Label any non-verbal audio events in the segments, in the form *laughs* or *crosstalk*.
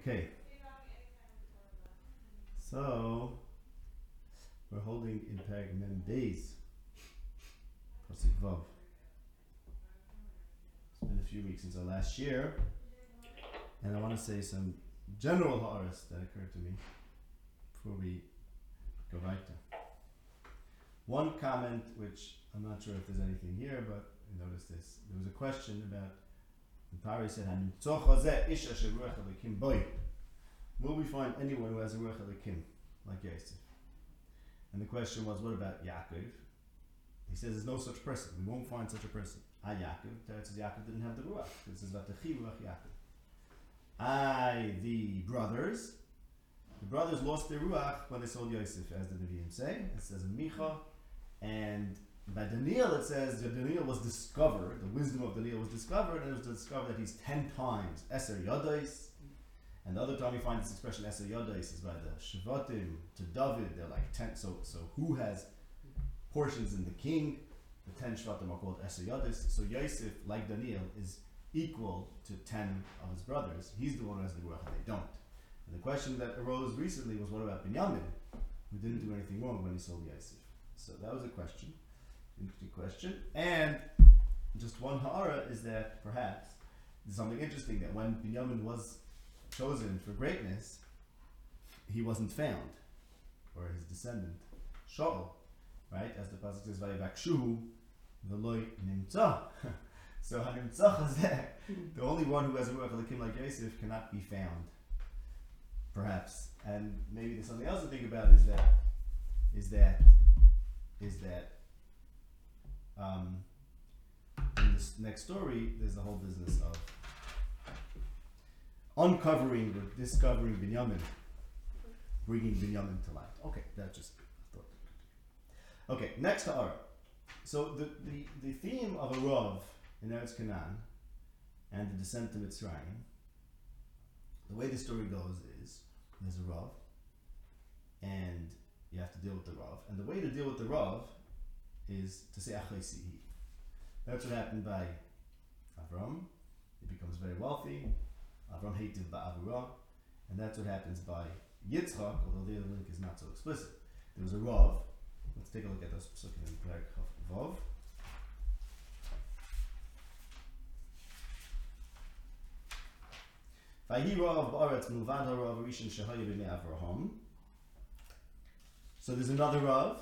Okay. So we're holding in Mem days. It's been a few weeks since our last year, and I want to say some general horrors that occurred to me before we go weiter. One comment, which I'm not sure if there's anything here, but I noticed this. There was a question about the Pari said. Will we find anyone who has a ruach elikim like Yosef? And the question was, what about Yaakov? He says there's no such person. We won't find such a person. Ah, Yaakov. Says Yaakov didn't have the ruach. This is about the chivuach Yaakov. I, the brothers. The brothers lost their ruach when they sold Yosef, as the Nevi'im say. It says in Micha, and by Daniel it says that Daniel was discovered. The wisdom of Daniel was discovered, and it was discovered that he's ten times Eser Yodais. And the other time you find this expression Eser Yodais is by the Shavatim to David. They're like ten. So so who has portions in the king? The ten Shvatim are called Eser Yodais. So Yosef, like Daniel, is equal to ten of his brothers. He's the one who has the ruach, and they don't. And the question that arose recently was, what about Binyamin, who didn't do anything wrong when he sold Yosef? So that was a question, interesting question. And just one ha'ara is that perhaps there's something interesting that when Binyamin was chosen for greatness, he wasn't found, or his descendant Shaul, right? As the pasuk says, "Vayivakshuhu v'loy nimtza." *laughs* So hanimtzach hazeh, hmm. the only one who has a ruach elikim like Yosef cannot be found. Perhaps, and maybe there's something else to think about. Is that is that is that um, in this next story, there's the whole business of uncovering or discovering Binyamin, bringing Binyamin to light. Okay, that just thought. Okay, next to Ara. So the, the, the theme of a Rav in Eretz Canaan and the descent to Mitzrayim, the way the story goes is there's a Rav, and you have to deal with the Rav. And the way to deal with the Rav is to say Achleisihi. That's what happened by Avram. He becomes very wealthy. Avram hated Ba'avura. And that's what happens by Yitzchak, although the link is not so explicit. There was a Rav. Let's take a look at those psukim in Perek Vav. Rav. So there's another Rav,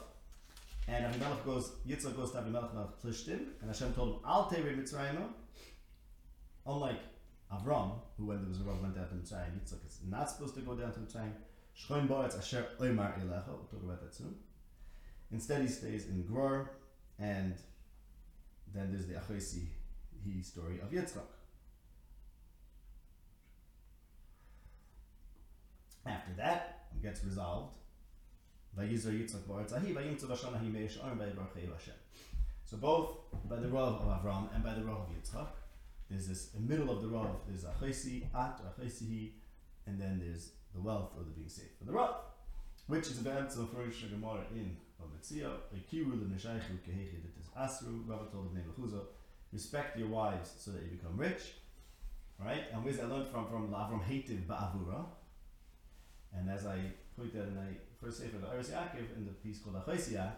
and Avimelech goes, Yitzchak goes to Avimelech Melech Plishtim, and Hashem told him, I'll take Mitzrayim. Unlike Avram, who when there was a Rav went down to Mitzrayim, Yitzchak is not supposed to go down to Mitzrayim. Shchoim Ba'aretz Asher Oymar Elecha, we'll talk about that soon. Instead he stays in Gror, and then there's the Achesi he story of Yitzchak. After that, it gets resolved. So both by the Rav of Avram and by the Rav of Yitzchak, there's this, in the middle of the Rav, there's Achesi, At, or Achesihi, and then there's the wealth or the being safe for the Rav, which is about so for Gemara in Bava Metzia, Ikiru l'neshaychu kehechi ditis asru, Rav told the name of respect your wives so that you become rich, right? And where's that learned from? From Avram Hativ Ba'avura, and as I pointed out in first sefer, Eretz Yaakov, in the piece called Achosiyat,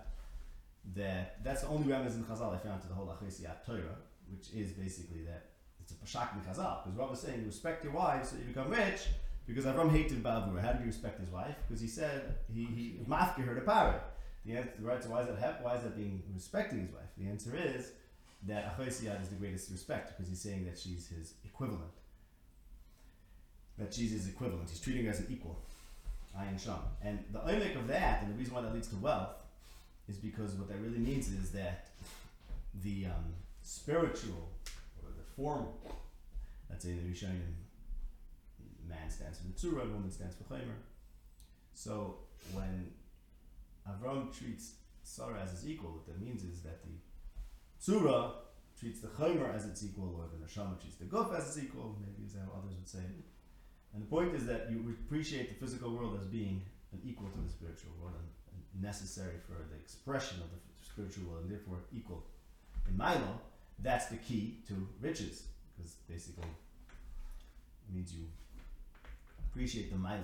that that's the only remnants in Chazal I found to the whole Achosiyat Torah, which is basically that it's a Pashak in Chazal. Because Rav was saying, respect your wife so you become rich, because Avram hated Bavur. How did he respect his wife? Because he said, he, he mafkir her to power. The answer, right, so why is that Why is that being respecting his wife? The answer is that Achosiyat is the greatest respect, because he's saying that she's his equivalent. That she's his equivalent. He's treating her as an equal. Ayin Sham. And the oimik of that, and the reason why that leads to wealth, is because what that really means is that the um, spiritual or the formal, let's say the Rishonim, man stands for the Tzura, woman stands for Chaimer. So when Avram treats Sarah as his equal, what that means is that the Tzura treats the Chaimer as its equal, or the Neshama treats the Guf as its equal, maybe is how others would say it. And the point is that you appreciate the physical world as being an equal to the spiritual world and, necessary for the expression of the spiritual world, and therefore equal. In Milo, that's the key to riches, because basically it means you appreciate the milo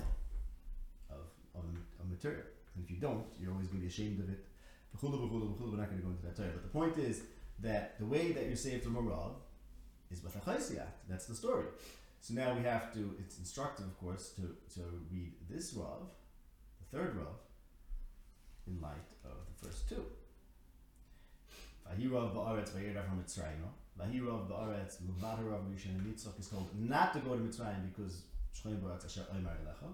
of, of, of material. And if you don't, you're always going to be ashamed of it. We're not going to go into that Torah. But the point is that the way that you're saved from a Rav is with a chaysiyat. That's the story. So now we have to, it's instructive, of course, to, to read this Rav, the third Rav, in light of the first two. Vahirav ba'aretz vayirdav ha-mitzrayim. Vahirav ba'aretz l'vatarav rishon mitzvah is told not to go to Mitzrayim because Shchoim ba'aretz asher oymar elecha.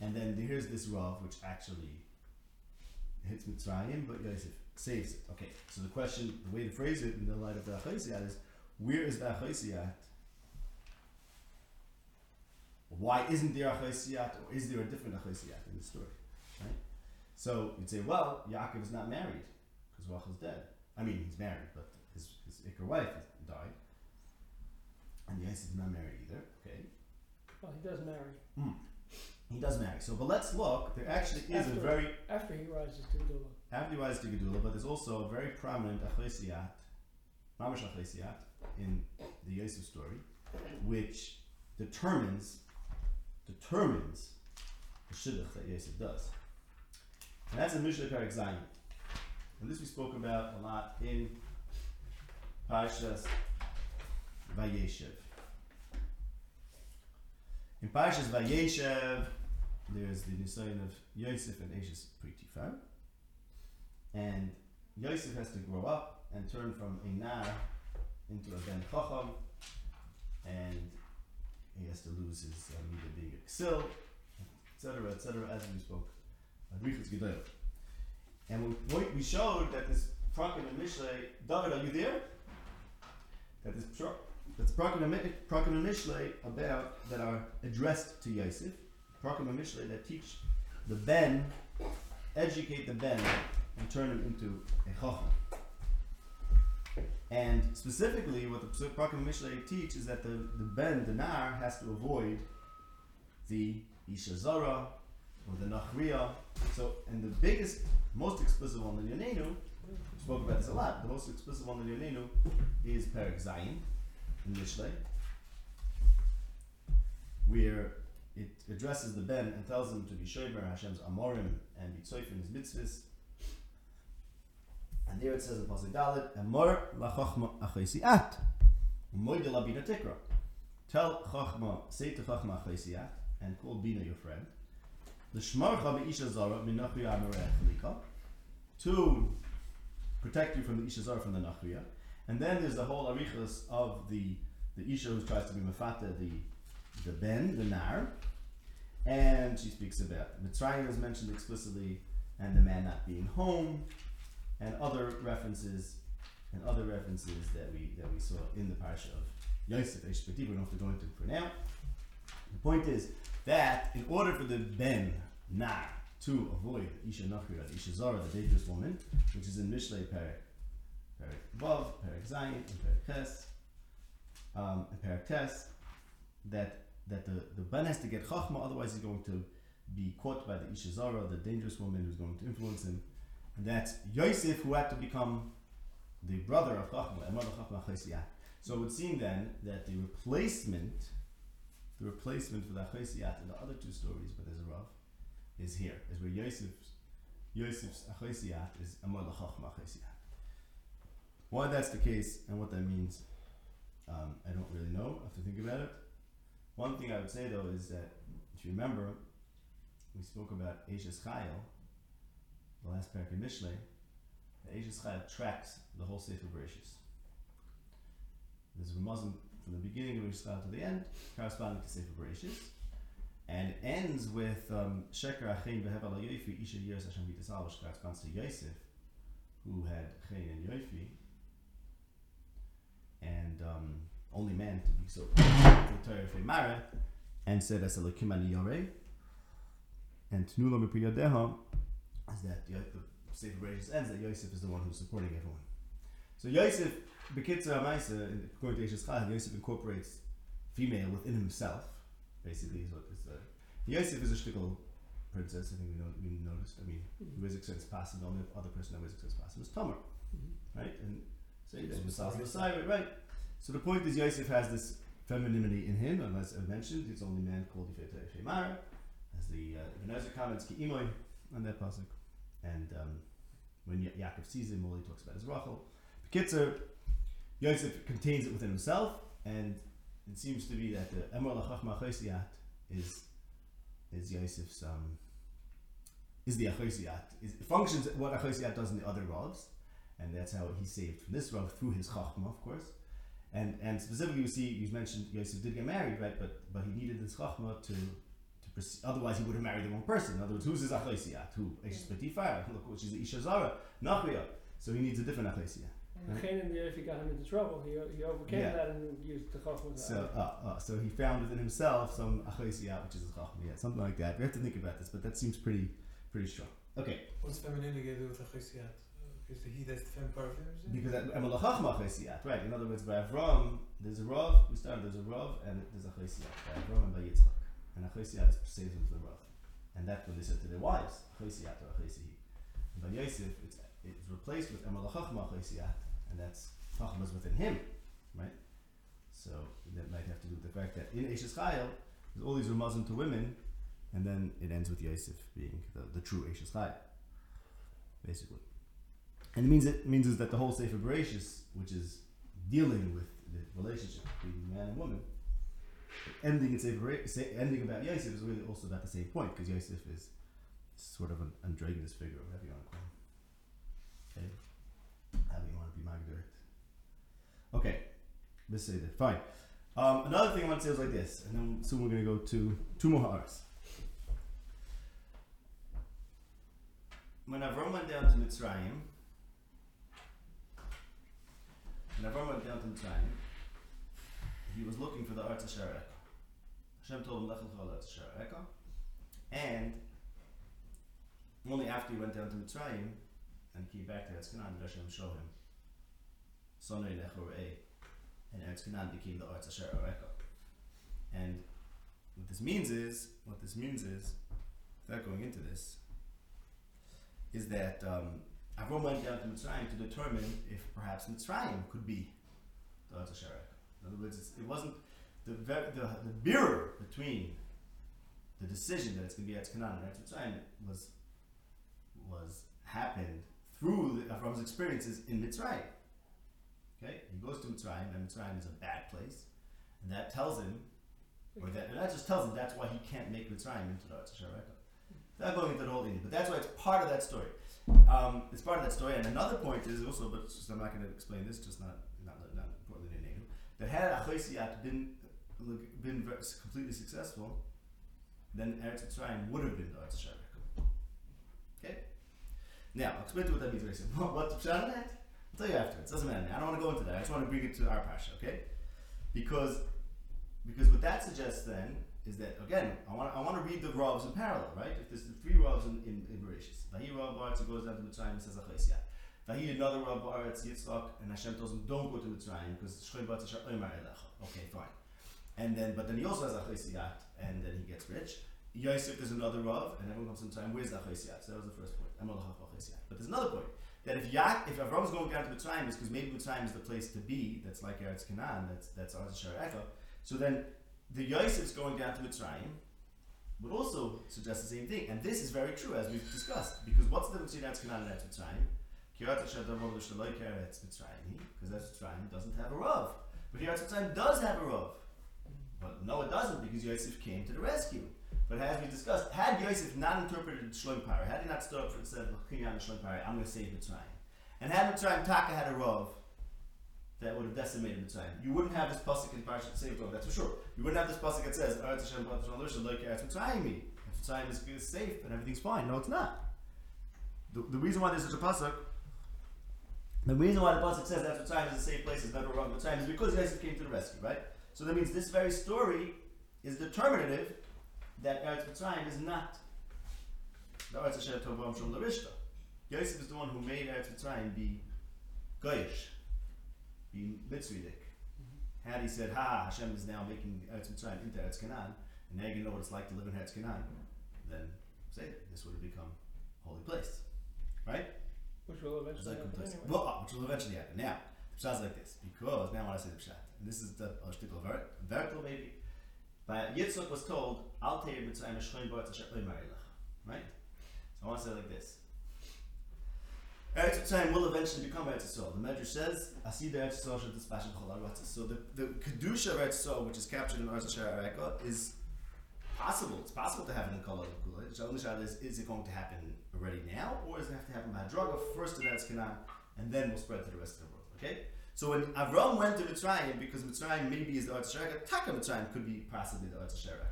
And then here's this Rav which actually hits Mitzrayim, but Yosef saves it. Okay, so the question, the way to phrase it in the light of the Achaisiyat is, where is the Achaisiyat? Why isn't there Achaisiyat, or is there a different Achaisiyat in the story? Right? So you'd say, well, Yaakov is not married, because Rachel's dead. I mean, he's married, but his, his Iker wife died. And Yosef is not married either, okay? Well, he does marry. Hmm. He does marry. So, but let's look, there actually is a very After he rises to Gedula. Abdi wise to Gedula, but there's also a very prominent Achesiyat, Mamash Achesiyat, in the Yosef story, which determines determines the shidduch that Yosef does. And that's in Mishlei Perak Zayin. And this we spoke about a lot in Parshas Vayeshev. In Parshas Vayeshev, there's the Nisayan of Yosef and Ashes Pritifar. And Yosef has to grow up and turn from a nar into a ben chacham, and he has to lose his uh, midah being ksil, etc., etc., as we spoke. Gedol. And we, we- we showed that this Prakim and Mishlei, David, are you there? That this that's Prakim and Mi- Prakim and Mishlei about that are addressed to Yosef, Prakim and Mishlei that teach the ben, educate the ben and turn him into a chacham. And specifically, what the Pesach Prakim Mishlei teach is that the, the ben, the nar, has to avoid the Isha Zara or the Nachriya. So, and the biggest, most explicit one in Yonenu, we spoke about this a lot, the most explicit one in Yonenu is Perak Zayin in Mishlei, where it addresses the ben and tells him to be Shomer Hashem's Amorim and be Tzoyfin his mitzvahs. And there it says in Pasuk Dalet, Amor lachachma achaysiat, umoide la bina tikra. Tell chachma, say to chachma achaysiat, and call bina your friend. L'shmarcha me'isha zara min nachriya amarech lika. To protect you from the isha zara from the nachriya. And then there's the whole arichas of the the isha who tries to be mafata the the ben, the nar, and she speaks about Mitzrayim is mentioned explicitly, and the man not being home, and other references, and other references that we that we saw in the parsha of Yosef. Eshpeti, we don't have to go into for now. The point is that in order for the ben nar to avoid Isha Nachriyah, the Isha Zara, the dangerous woman, which is in Mishlei Perek, Perek Vav, Perek Zayin, and Perek Ches, um, and Tes, that that the, the Ben has to get Chachma, otherwise he's going to be caught by the Isha Zara, the dangerous woman who's going to influence him. And that's Yosef who had to become the brother of Chachma. So it would seem then that the replacement, the replacement for the Chesiyat in the other two stories, but there's a Rav, is here, is where Yosef's Yosef's Achesiyat is Emar Chachma Chesiyat. Why that's the case and what that means, um, I don't really know. I have to think about it. One thing I would say though is that if you remember, we spoke about Ashes Chayil, the last parak in Mishlei. The Ashes Chayil tracks the whole Sefer Bereshis. There's a Muslim from the beginning of Chayil to the end, corresponding to Sefer Bereshis. And ends with um, Sheker Achein Vehev Ala Yoifi Isha Yeres Hashem Vitasal, which corresponds to Yosef, who had Chein and Yoifi, and um, only man to be so and said as Yoreh, and Tnula Mipriyadeha, is that the Sefer ends that Yosef is the one who's supporting everyone. So Yosef, Bekitzer Amaisa, according to Chal, Yosef incorporates female within himself, basically is what is uh, Yosef is a shtickle princess, I think we, know, we noticed. I mean, who is expense passive, the only other person that was expense passive is Tamar, right? And so he was Messiah, right? So the point is Yosef has this femininity in him, and as I mentioned, it's only man called Yifeta Efemara, as the uh, Ibn Ezra comments Ki Imoy on that pasuk, and um, when ya- Yaakov sees him, all he talks about is Rachel. Bekitzer, Yosef contains it within himself, and it seems to be that the Emor Lachachma Chosiyat is is Yosef's um, is the Achosiyat. It functions what Achosiyat does in the other Ravs, and that's how he's saved from this Rav through his Chachma, of course. And and specifically, we see you mentioned Yosef did get married, right? But but he needed this Chachma to. Otherwise, he would have married the wrong person. In other words, who's his Achosiyat? Who? Eishes Betifar. Look, which is Isha Zara, Nachriya. So he needs a different Achosiyat. And Canaan, if he got him into trouble, he, he overcame Yeah. that and used the chachma. So, uh, uh, so he found within himself some achosiyat, which is a chachma, yeah, something like that. We have to think about this, but that seems pretty, pretty strong. Okay, What's femininity got to do with Achosiyat? Is the he that's the fem part of him? is it? because emel chachma achosiyat, right? In other words, by Avram, there's a rav. We started there's a rav and there's achosiyat by Avram and by Yitzchak, and achosiyat is saves into the rav, and that's when they said to their wives, achosiyat or achosihi. And by Yosef, it's it's replaced with emel chachma and that's chachmas within him, right? So that might have to do with the fact that in Eishes Chayil, there's all these ramazim to women, and then it ends with Yosef being the, the true Eishes Chayil, basically. And it means it means is that the whole Sefer Bereshis, which is dealing with the relationship between man and woman, ending in say- ending about Yosef is really also about the same point because Yosef is sort of an androgynous figure, or whatever you want to call him. Okay, however you want to be. Okay, let's say that. Fine. Um, another thing I want to say is like this, and then soon we're going to go to two more ha'ars. When Avram went down to Mitzrayim, when Avram went down to Mitzrayim, he was looking for the Arts Shareka. Hashem told him, Lech lecha Shareka. And only after he went down to Mitzrayim and came back to Eretz Canaan did Hashem show him, Sonei Lech. And Eretz Canaan became the Arts Shareka. And what this means is, what this means is, without going into this, is that um, Avram went down to Mitzrayim to determine if perhaps Mitzrayim could be the Arts Shareka. In other words, it wasn't the, the the mirror between the decision that it's going to be Eretz Canaan and Eretz Mitzrayim was was happened through the, Avram's experiences in Mitzrayim. Okay, he goes to Mitzrayim, and Mitzrayim is a bad place, and that tells him, or that that just tells him that's why he can't make Mitzrayim into the Shareka. Not going into the whole thing, but that's why it's part of that story. Um, it's part of that story, and another point is also, but just, I'm not going to explain this, just not that had Achosiyat been been completely successful, then Eretz Mitzrayim would have been the Eretz Sharek. Okay. Now, I'll explain to you what that means very soon. *laughs* What, what's the pshat of that? I'll tell you afterwards. Doesn't matter. I don't want to go into that. I just want to bring it to our pasha, okay? Because because what that suggests then is that again, I want I want to read the ravs in parallel, right? If there's the three ravs in in, in Bereshis, Vahi rav Baretz it goes down to Mitzrayim and says Achosiyat. Vahi another rav Baretz Yitzchak and Hashem tells him don't go to Mitzrayim because Shchoy Baretz Asher Omer Elecha. Okay, fine. And then but then he also has Achosiyat and then he gets rich. Yosef there's another rav and everyone comes in time. Where's the Achosiyat? So that was the first point. But there's another point that if Yak, if Avram's going down to Mitzrayim, it's because maybe Mitzrayim is the place to be. That's like Eretz Canaan. That's that's Eretz Shareka. So then the Yosef's going down to Mitzrayim would also suggest the same thing. And this is very true, as we've discussed. Because what's the difference between Eretz Canaan and Eretz Mitzrayim? Kirat because Eretz Mitzrayim doesn't have a Rav. But Eretz Mitzrayim does have a Rav. But no, it doesn't, because Yosef came to the rescue. But as we discussed, had Yosef not interpreted Shlom Parah, had he not stood up and said, I'm going to save Mitzrayim. And had Mitzrayim Taka had a Rav, that would have decimated Mitzrayim. You wouldn't have this pasuk in Parashat Save that's for sure. You wouldn't have this pasuk that says, Eretz Hashem B'at Hashem like Eretz Mitzrayim. Mitzrayim is, is safe and everything's fine. No, it's not. The, the reason why there's such a pasuk, the reason why the pasuk says Eretz Mitzrayim is a safe place, is never wrong time is because Yosef came to the rescue, right? So that means this very story is determinative that Eretz Mitzrayim is not the Eretz Shom. Yosef is the one who made Eretz Mitzrayim be Goyish, be Mitzridik. Had he said, Ha, Hashem is now making Eretz Mitzrayim into Eretz Canaan, and now you know what it's like to live in Eretz Canaan, then say it. This would have become a holy place. Right? Which will eventually happen anyway. Well, which will eventually happen. Now, The pshat is like this because now I want to say the pshat, and this is the article vert, vertical maybe. But Yitzchak was told, "Al teir mitzrayim shchoin bo etzasher oimar elach." Right. So I want to say it like this. Eretz Mitzrayim will eventually become Eretz Yisrael. The Medrash says, "Asida Eretz Yisrael should dispatch chol haratzos." So the the kedusha of Eretz Yisrael, which is captured in Eretz Yisrael is possible. It's possible to have it in Kol Kula. The only shot is, is it going to happen already now, or does it have to happen by Draga first to Eretz Canaan, and then we'll spread to the rest of the world? Okay. So when Avram went to Mitzrayim, because Mitzrayim maybe is the Eretz Yisrael, Taka Mitzrayim could be possibly the Eretz Yisrael.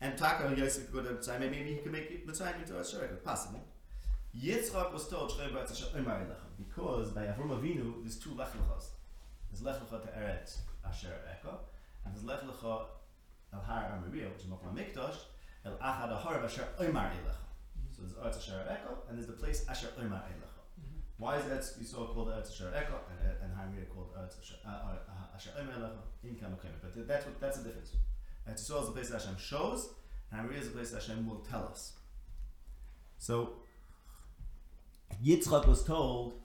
And Taka Yosef could go to Mitzrayim, maybe he could make it Mitzrayim into Eretz Yisrael. Possible. Yitzchak was told Shrei Omer because by Avram Avinu there's two Lech Lechos. There's Lech Lecha to Eretz Asher Eka, and there's Lech Lecha El Har Amariah, which is Mokma Mikdash, El Achad Ahar Asher Omer Elechem. So there's Eretz Asher Eka, and there's the place Asher Omer Elechem. Why is Eretz Yisrael called Eretz Asher Eka and and Hamariah called Eretz Asher uh, uh, Omer Elechem? In Kamakhem, but that's what that's the difference. Eretz Yisrael is the place that Hashem shows, and Hamariah is the place that Hashem will tell us. So Yitzchak was told,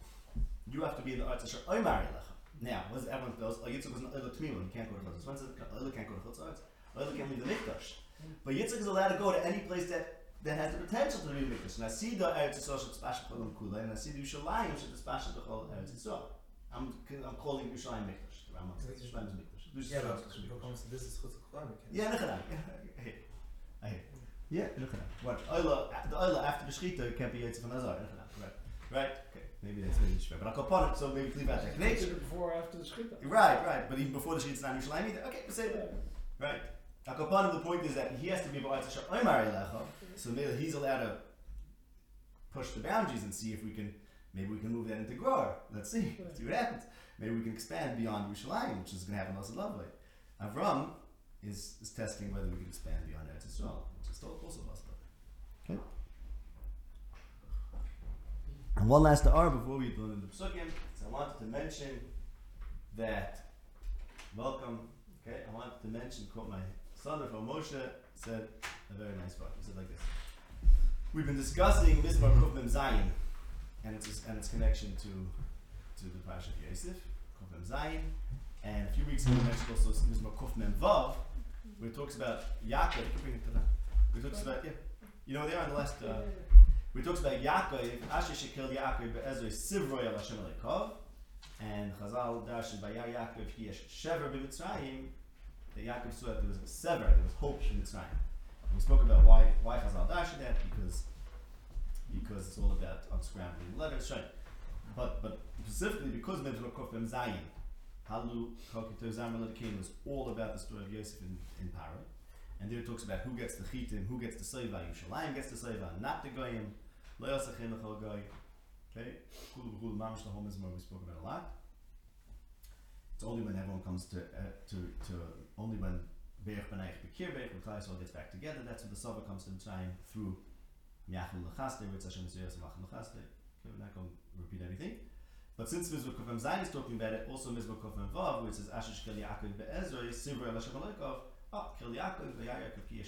you have to be in the Eretz Asher Omer Elechem. Now, what does everyone knows? Oh, Yitzchak was an Oila Tmima, he can't go to Chutz. When says Oila can't go to Chutz? Oila can't leave the Mikdash. But Yitzchak is allowed to go to any place that, that has the potential to be the Mikdash. And I see the Eretz Yisrael should splash Cholim Kula, and I see the Yerushalayim should splash the Chol Eretz Yisrael. I'm, I'm calling Yerushalayim Mikdash. The Rambam says Yerushalayim is Mikdash. Yeah, but is Mikdash. comes to this is chutz klan. Yeah, Nechanam. Yeah, *laughs* I hear. Yeah, Nechanam. Watch. Oila, the Oila after the Shechita can't be Yitzchak from Nazar. Nechanam. Right. Right? Okay. Maybe that's maybe Shver. But I'll call it, so maybe leave out that it before or after the? Right, right. But even before the Shechita, it's not Yerushalayim either. Okay, say that. Right. Akapanim, the point is that he has to be Ba'at Asher Oimar Elecha, so maybe he's allowed to push the boundaries and see if we can, maybe we can move that into Gror. Let's see, Right. see what happens. Maybe we can expand beyond Yerushalayim, which is going to happen also lovely. Avram is, is testing whether we can expand beyond Eretz Yisrael, which is still also possible. Okay. And one last R before we go into the Psukim, so I wanted to mention that, welcome, okay, I wanted to mention, quote my son from Moshe said a very nice part. He said like this. We've been discussing Mizmar Kufim Zayin and its and its connection to to the Parsha of Yosef, Kufim Zayin, and a few weeks ago we mentioned also Mizmar Kufim Vav, where it talks about Yaakov. We talks about yeah, you know they are on the last. Uh, we talks about Yaakov, Asher Shekel Yaakov Be'ezrei Sivroy Al Hashem Aleikov, and Chazal Darshan Vaya Yaakov Yesh Shever B'Mitzrayim. That Yaakov saw that there was a sever, there was hope in Mitzrayim. And we spoke about why why Chazal Darshan that because because it's all about unscrambling letters, right? But but specifically because Mitzvah Kofim Zayin, Halu Kokito Zamar Ledikin was all about the story of Yosef in, in Paro. And there it talks about who gets the chitim, who gets the seva, Yushalayim gets the seva, not the goyim, lo yasachin l'chol goy. Okay, kulu b'kulu mamish lahom is we spoke about a lot. It's only when everyone comes to uh, to to only when Be'ech B'nayich B'kir Be'ech when Klai Yisrael gets back together. That's when the Sava comes to Mitzrayim through Yachlu L'chaste, where it's Hashem. Okay, we're not going to repeat everything. But since Mizvah Kofem Zayin is talking about it, also Mizvah Kofem Vav, which it says Asher Shkel Yaakov Be'ezroi, Sivra El Hashem Aleikov, ah, Kel Yaakov Ve'Yaakov Ki.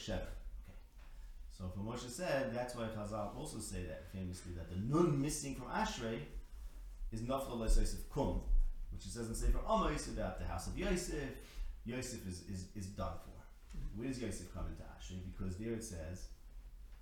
So for Moshe said, that's why Chazal also say that famously, that the nun missing from Ashrei is Nafla Yosef Kum, which it says in Sefer Amos about the house of Yosef. Yosef is, is, is done for. Mm-hmm. Where does Yosef come into Ashrei? Because there it says,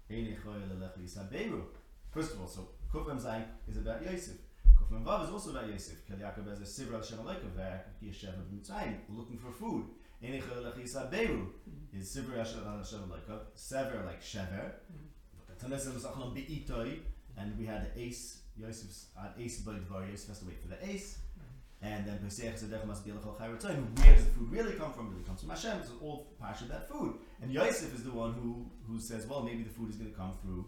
"Ein echoy lelech lisaberu." First of all, so Kufim Zayin is about Yosef. Kufim Vav is also about Yosef. Kel Yaakov as a Sivra Hashem Aleikov, Ve'yaakov ki Yeshev B'Mitzrayim, looking for food. Ein echoy lelech mm-hmm. is Sivra Hashem Hashem Sever like Shever. Mm-hmm. Tanesim was Achlon Be'itoi, and we had the ace. Yosef's had ace by Dvar. Yosef has to wait for the ace. And then Pesach Zedech must be Elachol Chayrotzayim. Where does the food really come from? It really comes from Hashem. It's all part of that food. And Yosef is the one who, who says, well, maybe the food is going to come through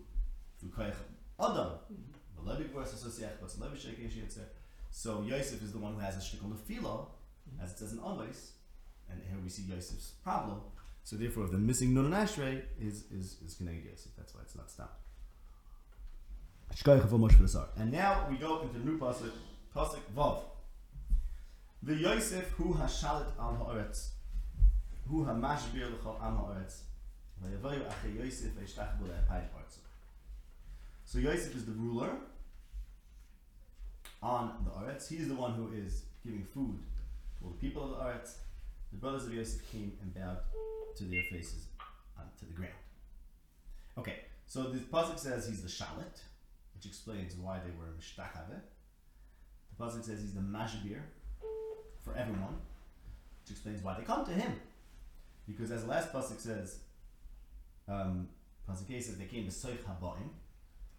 through Koyach Adam. Mm-hmm. V'levi Gvars Asosiach, but Levi Shekesh Yitzeh. So Yosef is the one who has a shtick on the philo, mm-hmm. as it says in Amos. And here we see Yosef's problem. So therefore, the missing Nun and Ashrei is is is Keneged Yosef. That's why it's not stopped. Shkoyach Moshe V'Sar. And now we go into the new pasuk, pasuk Vav. The Yosef hu hashalit al haaretz, hu hamashbir l'chol am haaretz, v'yavoyu achei Yosef v'yishtach bo le'apayim haaretz. So Yosef is the ruler on the Aretz. He's the one who is giving food to all the people of the Eretz, the brothers of Yosef came and bowed to their faces uh, onto the ground. Okay, so the pasuk says he's the shalit, which explains why they were mishtachave. The pasuk says he's the mashbir for everyone, which explains why they come to him. Because as the last pasuk says, um, pasuk says they came to Soich Habaim,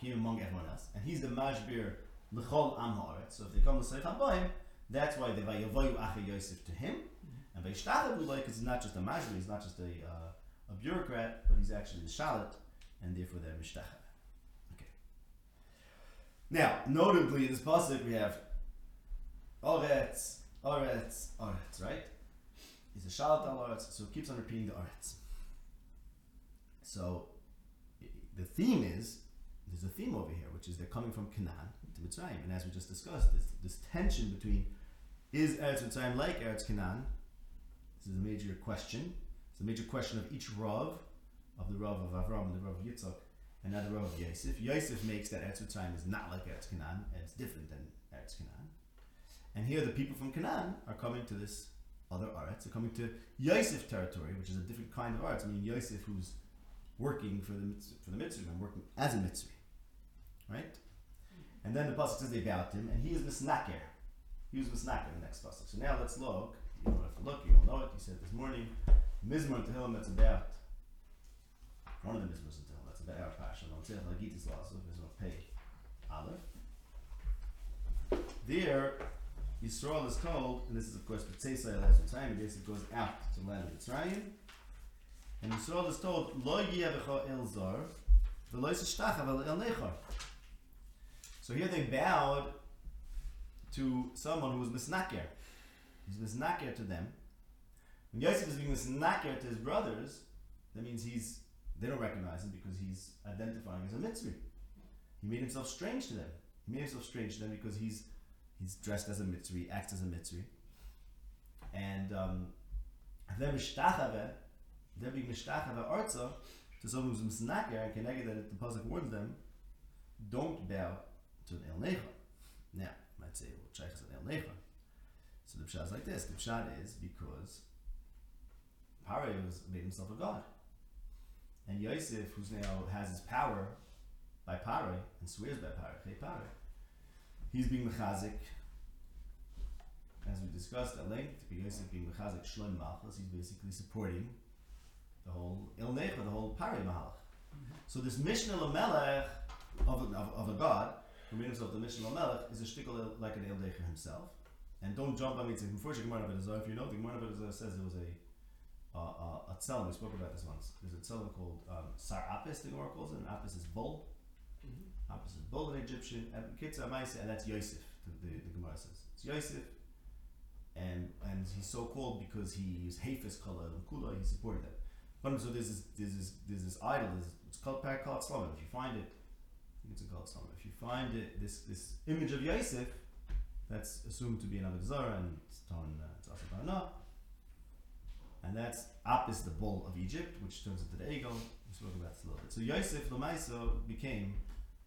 came among everyone else, and he's the mashbir l'chol am haaretz. So if they come to Soich Habaim, that's why they vayavoyu acha Yosef to him, and vayishtachavu like he's not just a mashbir, he's not just a uh, a bureaucrat, but he's actually the shalit, and therefore they're mishtachah. Okay. Now, notably in this pasuk we have Oretz, Oretz, Oretz, right? He's a shalat al Oretz, so keeps on repeating the Oretz. So the theme is there's a theme over here, which is they're coming from Canaan to Mitzrayim, and as we just discussed, this this tension between is Eretz Mitzrayim like Eretz Canaan? This is a major question. It's a major question of each Rav, of the Rav of Avram and the Rav of Yitzchak, and now the Rav of Yosef. Yosef makes that Eretz Mitzrayim is not like Eretz Canaan, and it's different than Eretz Canaan. And here the people from Canaan are coming to this other Eretz. They're coming to Yosef territory, which is a different kind of Eretz. I mean, Yosef who's working for the for the Mitzvah and working as a Mitzvah, right? And then the pasuk says they to him, and he is misnaker. He was misnaker in the next pasuk. So now let's look. You don't have to look. You will know it. He said this morning, Mizmor to Tehillim. That's about one of the Mizmors in Tehillim. That's about our passion. On Tzich Lagitis Lasov is on Pei Aleph. There, Yisrael is told, and this is of course the B'tzeisai last Mitzrayim. He basically goes out to the land of Mitzrayim, and Yisrael is told, Lo Yevecha El Zar, V'lo Yishtach Aval El Nechor. So here they bowed to someone who was misnaker. He's misnaker to them. When Yosef is being misnaker to his brothers, that means he's they don't recognize him because he's identifying as a mitzvah. He made himself strange to them. He made himself strange to them because he's he's dressed as a mitzvah, acts as a mitzvah. And um, they're mishtachave, they're being mishtachave arza to someone who's and connected that the pasuk warns them, don't bow to an el necha. Now, you might say, well, Shaykh is an el necha. So the pshat is like this. The pshat is because Pare was made himself a god. And Yosef, who's now has his power by Pare and swears by Pare, hey Pare, he's being mechazik. As we discussed at length, Yosef being mechazik Shlem Malchus, he's basically supporting the whole Il Necha, the whole Pare Mahalach. So this Mishnah Lamelech of, a- of, of a god, who made of the Mishnah Lamelech, is a shtickle like an Il Necha himself. And don't jump on me to the Gemara Betzah. If you know, the Gemara says there was a uh, uh, a tzelem. We spoke about this once. There's a tzelem called um, Sar Apis. The Gemara calls it. And Apis is bull. Is bull in Egyptian. And Kitzah Maisa, and that's Yosef. The, the, the Gemara says it's Yosef, and and he's so called because he is Hafis Kala Kula. He supported that. But so there's this there's this there's this is idol. It's called Parakat Slama. If you find it, it's called Slama. If you find it, this this image of Yosef, that's assumed to be Avodah Zarah and it's torn. Uh, And that's Apis, the bull of Egypt, which turns into the eagle. We spoke about this a little bit. So Yosef Lamaisa became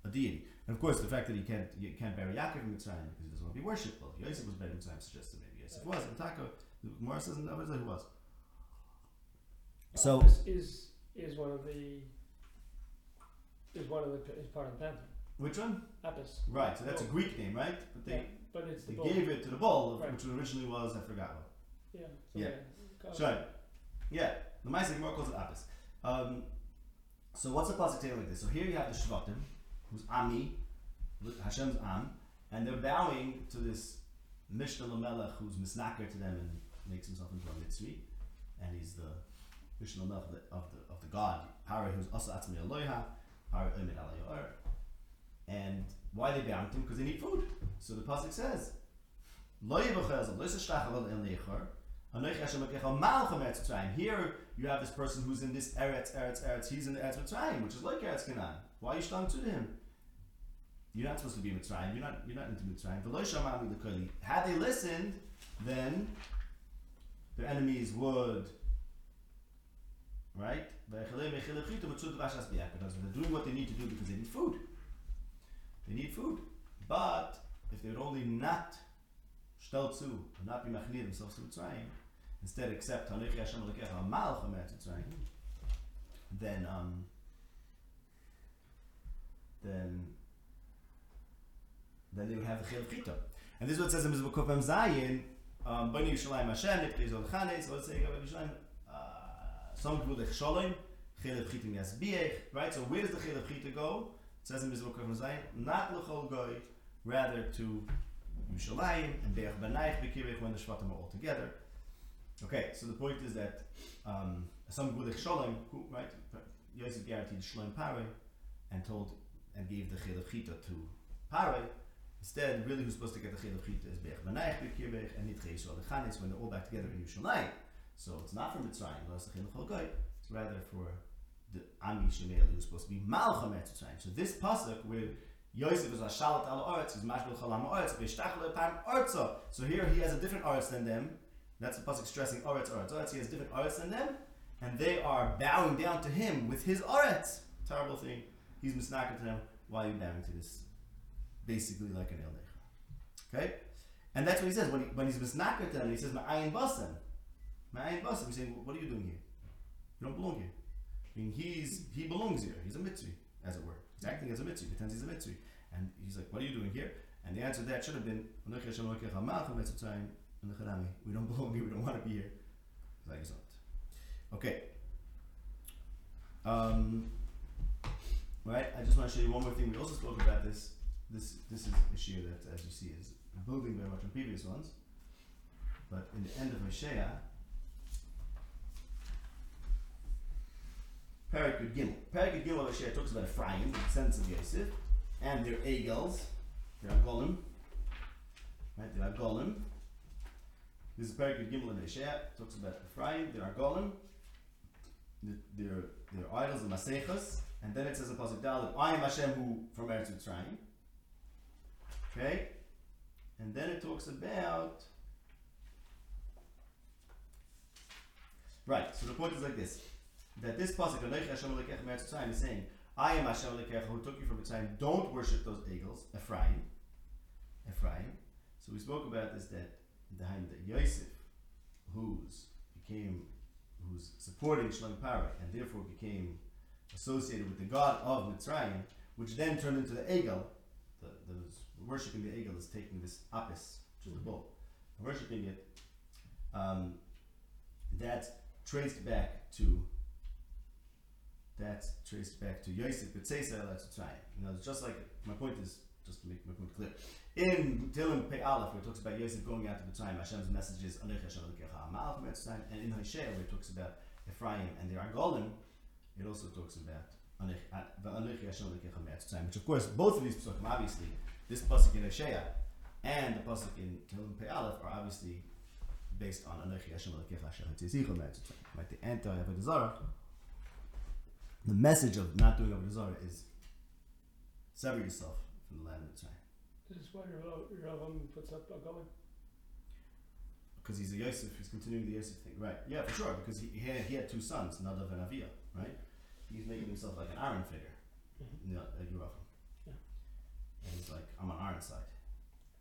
a deity. And of course, the fact that he can't he can't bury Yaakov in Mitzrayim because he doesn't want to be worshipped. Well, Yosef was buried in Mitzrayim, suggests that maybe Yosef was. And Taka, the Gemara says in Avodah Zarah he was. So- Apis is is one of the is one of the is part of the pantheon. Which one? Apis. Right. So that's a Greek name, right? But they yeah, but it's the they bull. gave it to the bull, Right. which originally was I forgot what. Yeah. Yeah. Got it. Sure. Yeah, the Maisa Gemara calls it Apis. Um, so what's the pasuk saying like this? So here you have the Shvatim, who's Ami, Hashem's Am, and they're bowing to this Mishnah Lamelech, who's misnaker to them and makes himself into a mitzri, and he's the Mishnah Lamelech of the, of the of the God. Pari, who's Asa Atzmi Eloiha, Pari Omed Alayor. And why they to him? Because they need food. So the pasuk says, Here you have this person who's in this Eretz, Eretz, Eretz. He's in the Eretz Mitzrayim, which is like Eretz Canaan. Why are you stung to him? You're not supposed to be in Mitzrayim. You're not. You're not into Mitzrayim. V'lo shamami l'koli. Had they listened, then their enemies would. Right? B'yakov. They're doing what they need to do because they need food. They need food. But if they would only not stellt zu, not be machnir themselves to Mitzrayim, instead accept Hanochi Hashem Elokecha et Mitzrayim, then um, then then they would have the Chil Chita. And this is what it says in Mizbah Kufam Zayin, um, Bani Yishalayim Hashem, Nipri Zol Chanes, so let's say, Yishalayim, uh, some people the Shalom, Chil Chita Yasbiech, right? So where does the Chil Chita go? It says in Mizbah Kufam Zayin, not L'chol Goy, rather to Yushalayim and Be'ech Banaich Bekirich when the Shvatim are all together. Okay, so the point is that um, some the Shalom, who, right, Yosef guaranteed Shalom Pare and told and gave the Chil Chita to Pare, Instead, really who's supposed to get the Chil of Chita is Banaich Bekirich and Nitchei Yisrael when they're all back together in Yerushalayim. So it's not for Mitzrayim, the Chil of It's rather for the Ami Shemel who's supposed to be Malcham et Mitzrayim. So this pasuk where Yosef is a shalat al Oretz, he's mashbel chalam Oretz, v'ishtachel epam Ortza. So here he has a different Oretz than them. That's the pasuk stressing Oretz, Oretz, Oretz. He has different Oretz than them, and they are bowing down to him with his Oretz. Terrible thing. He's misnacker to them. Why are you bowing to this? Basically like an El Okay? And that's what he says. When, he, when he's misnakar to them, he says, Ma'ayin basim. Ma'ayin basim. He's saying, what are you doing here? You don't belong here. I mean, he's, he belongs here. He's a mitzvah, as it were. He's acting as a mitzvah. He pretends he's a mitzvah. And he's like, what are you doing here? And the answer to that should have been, we don't *laughs* belong here. We don't want to be here. Okay. Um, right? I just want to show you one more thing. We also spoke about this this this is a that, as you see, is building very much on previous ones. But in the end of Hosea, Parakut Gimel. Parakut Gimel of Hosea talks about Ephraim, the descendants of Yosef, and their Egels, their Agolim. Right, their Agolim. This is Parakut Gimel of Hosea, talks about Ephraim, their Agolim, their, their idols, the Masechas, and then it says in Pasuk Dal I am Hashem who from Eretz Mitzrayim. Okay? And then it talks about. Right, so the point is like this that this pasuk, is saying, I am Hashem Lekech who took you from Mitzrayim. Don't worship those eagles, Ephraim. Ephraim. So we spoke about this that the Yosef, who's became, who's supporting Shalom Parak and therefore became associated with the god of Mitzrayim, which then turned into the eagle, the, those worshipping the eagle is taking this apis, which is the bull, worshipping it. Um, that's traced back to that's traced back to Yosef B'Tzeisa That's try. You know, it's just like my point is just to make my point clear. In Tilim Pei Aleph, where it talks about Yosef going out to the time, Hashem's message is Anech Hashem and in Hosea, where it talks about Ephraim and their Angolim, it also talks about Anech Hashem which of course both of these psukim obviously this pasuk in Hosea and the pasuk in Tehillim Pei Aleph are obviously based on Anochi Hashem Elokecha Hashem Tzizichem Right, the anti Avodah Zarah. The message of not doing Avodah Zarah is sever yourself from the land of Mitzrayim. This is why Ravam puts up a going. Because he's a Yosef, he's continuing the Yosef thing, right? Yeah, for sure. Because he, he had he had two sons, Nadav and Avia, right? He's making himself like an Aaron figure, mm-hmm. you know, uh, and he's like, I'm on Aaron's side.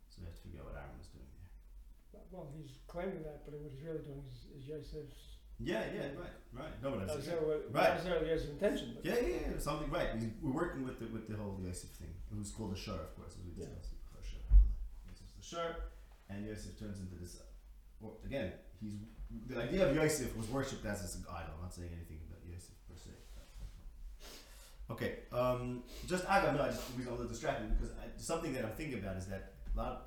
So we have to figure out what Aaron was doing there. Well, he's claiming that, but what he's really doing is, is Joseph's. Yeah, yeah, right, right. No, but that's necessarily, Right. necessarily intention, but yeah, yeah, yeah, something right. He's, we're working with the with the whole Yosef thing. It was called the Shur, of course, as we Yeah. discussed. The Shur. Yosef's the Shur, and Yosef turns into this. Well, again, he's the idea of Yosef was worshipped as an idol. I'm not saying anything about Yosef per se. Okay, um, just Agam, no, I just got a little distracted because I, something that I'm thinking about is that a lot of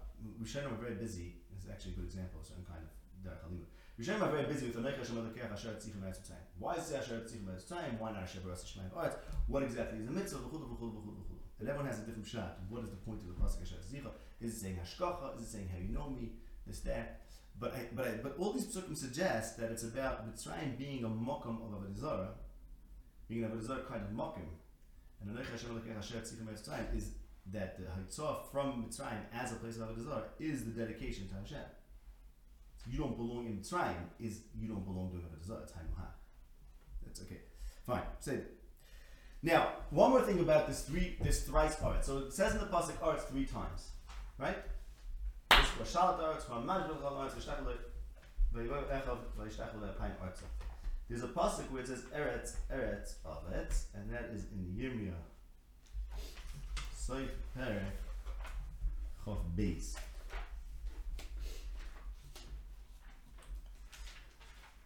Rishonim are very busy. This is actually a good example of certain kind of Derech Halima. Rishonim are very busy with Anech Hashem Elokech Asher Tzichem Eretz Mitzrayim. Why is it Asher Tzichem Eretz Mitzrayim? Why not Asher Baras Shemaim Eretz? What exactly is the mitzvah? V'chulu v'chulu v'chulu. And everyone has a different shot. What is the point of the pasuk Asher Tzichem? Is it saying Hashkacha? Is it saying how you know me? This that. But I, but I, but all these psukim suggest that it's about Mitzrayim being a mokum of Avodah Zarah, being an Avodah Zarah kind of mokum, and Mitzrayim is that the Haitzah from Mitzrayim as a place of Avodah is the dedication to Hashem. So you don't belong in Mitzrayim is you don't belong to Avodah It's Haimuha. That's okay. Fine. Say that. Now, one more thing about this three this thrice part. So it says in the pasuk art three times, right? This was shalat art, from manjul art, vishtachel, vayishachel, pine art. There's a pasuk where it says Eretz Eretz Avetz, and that is in Yirmiyah. Soif Perek Chof Beis.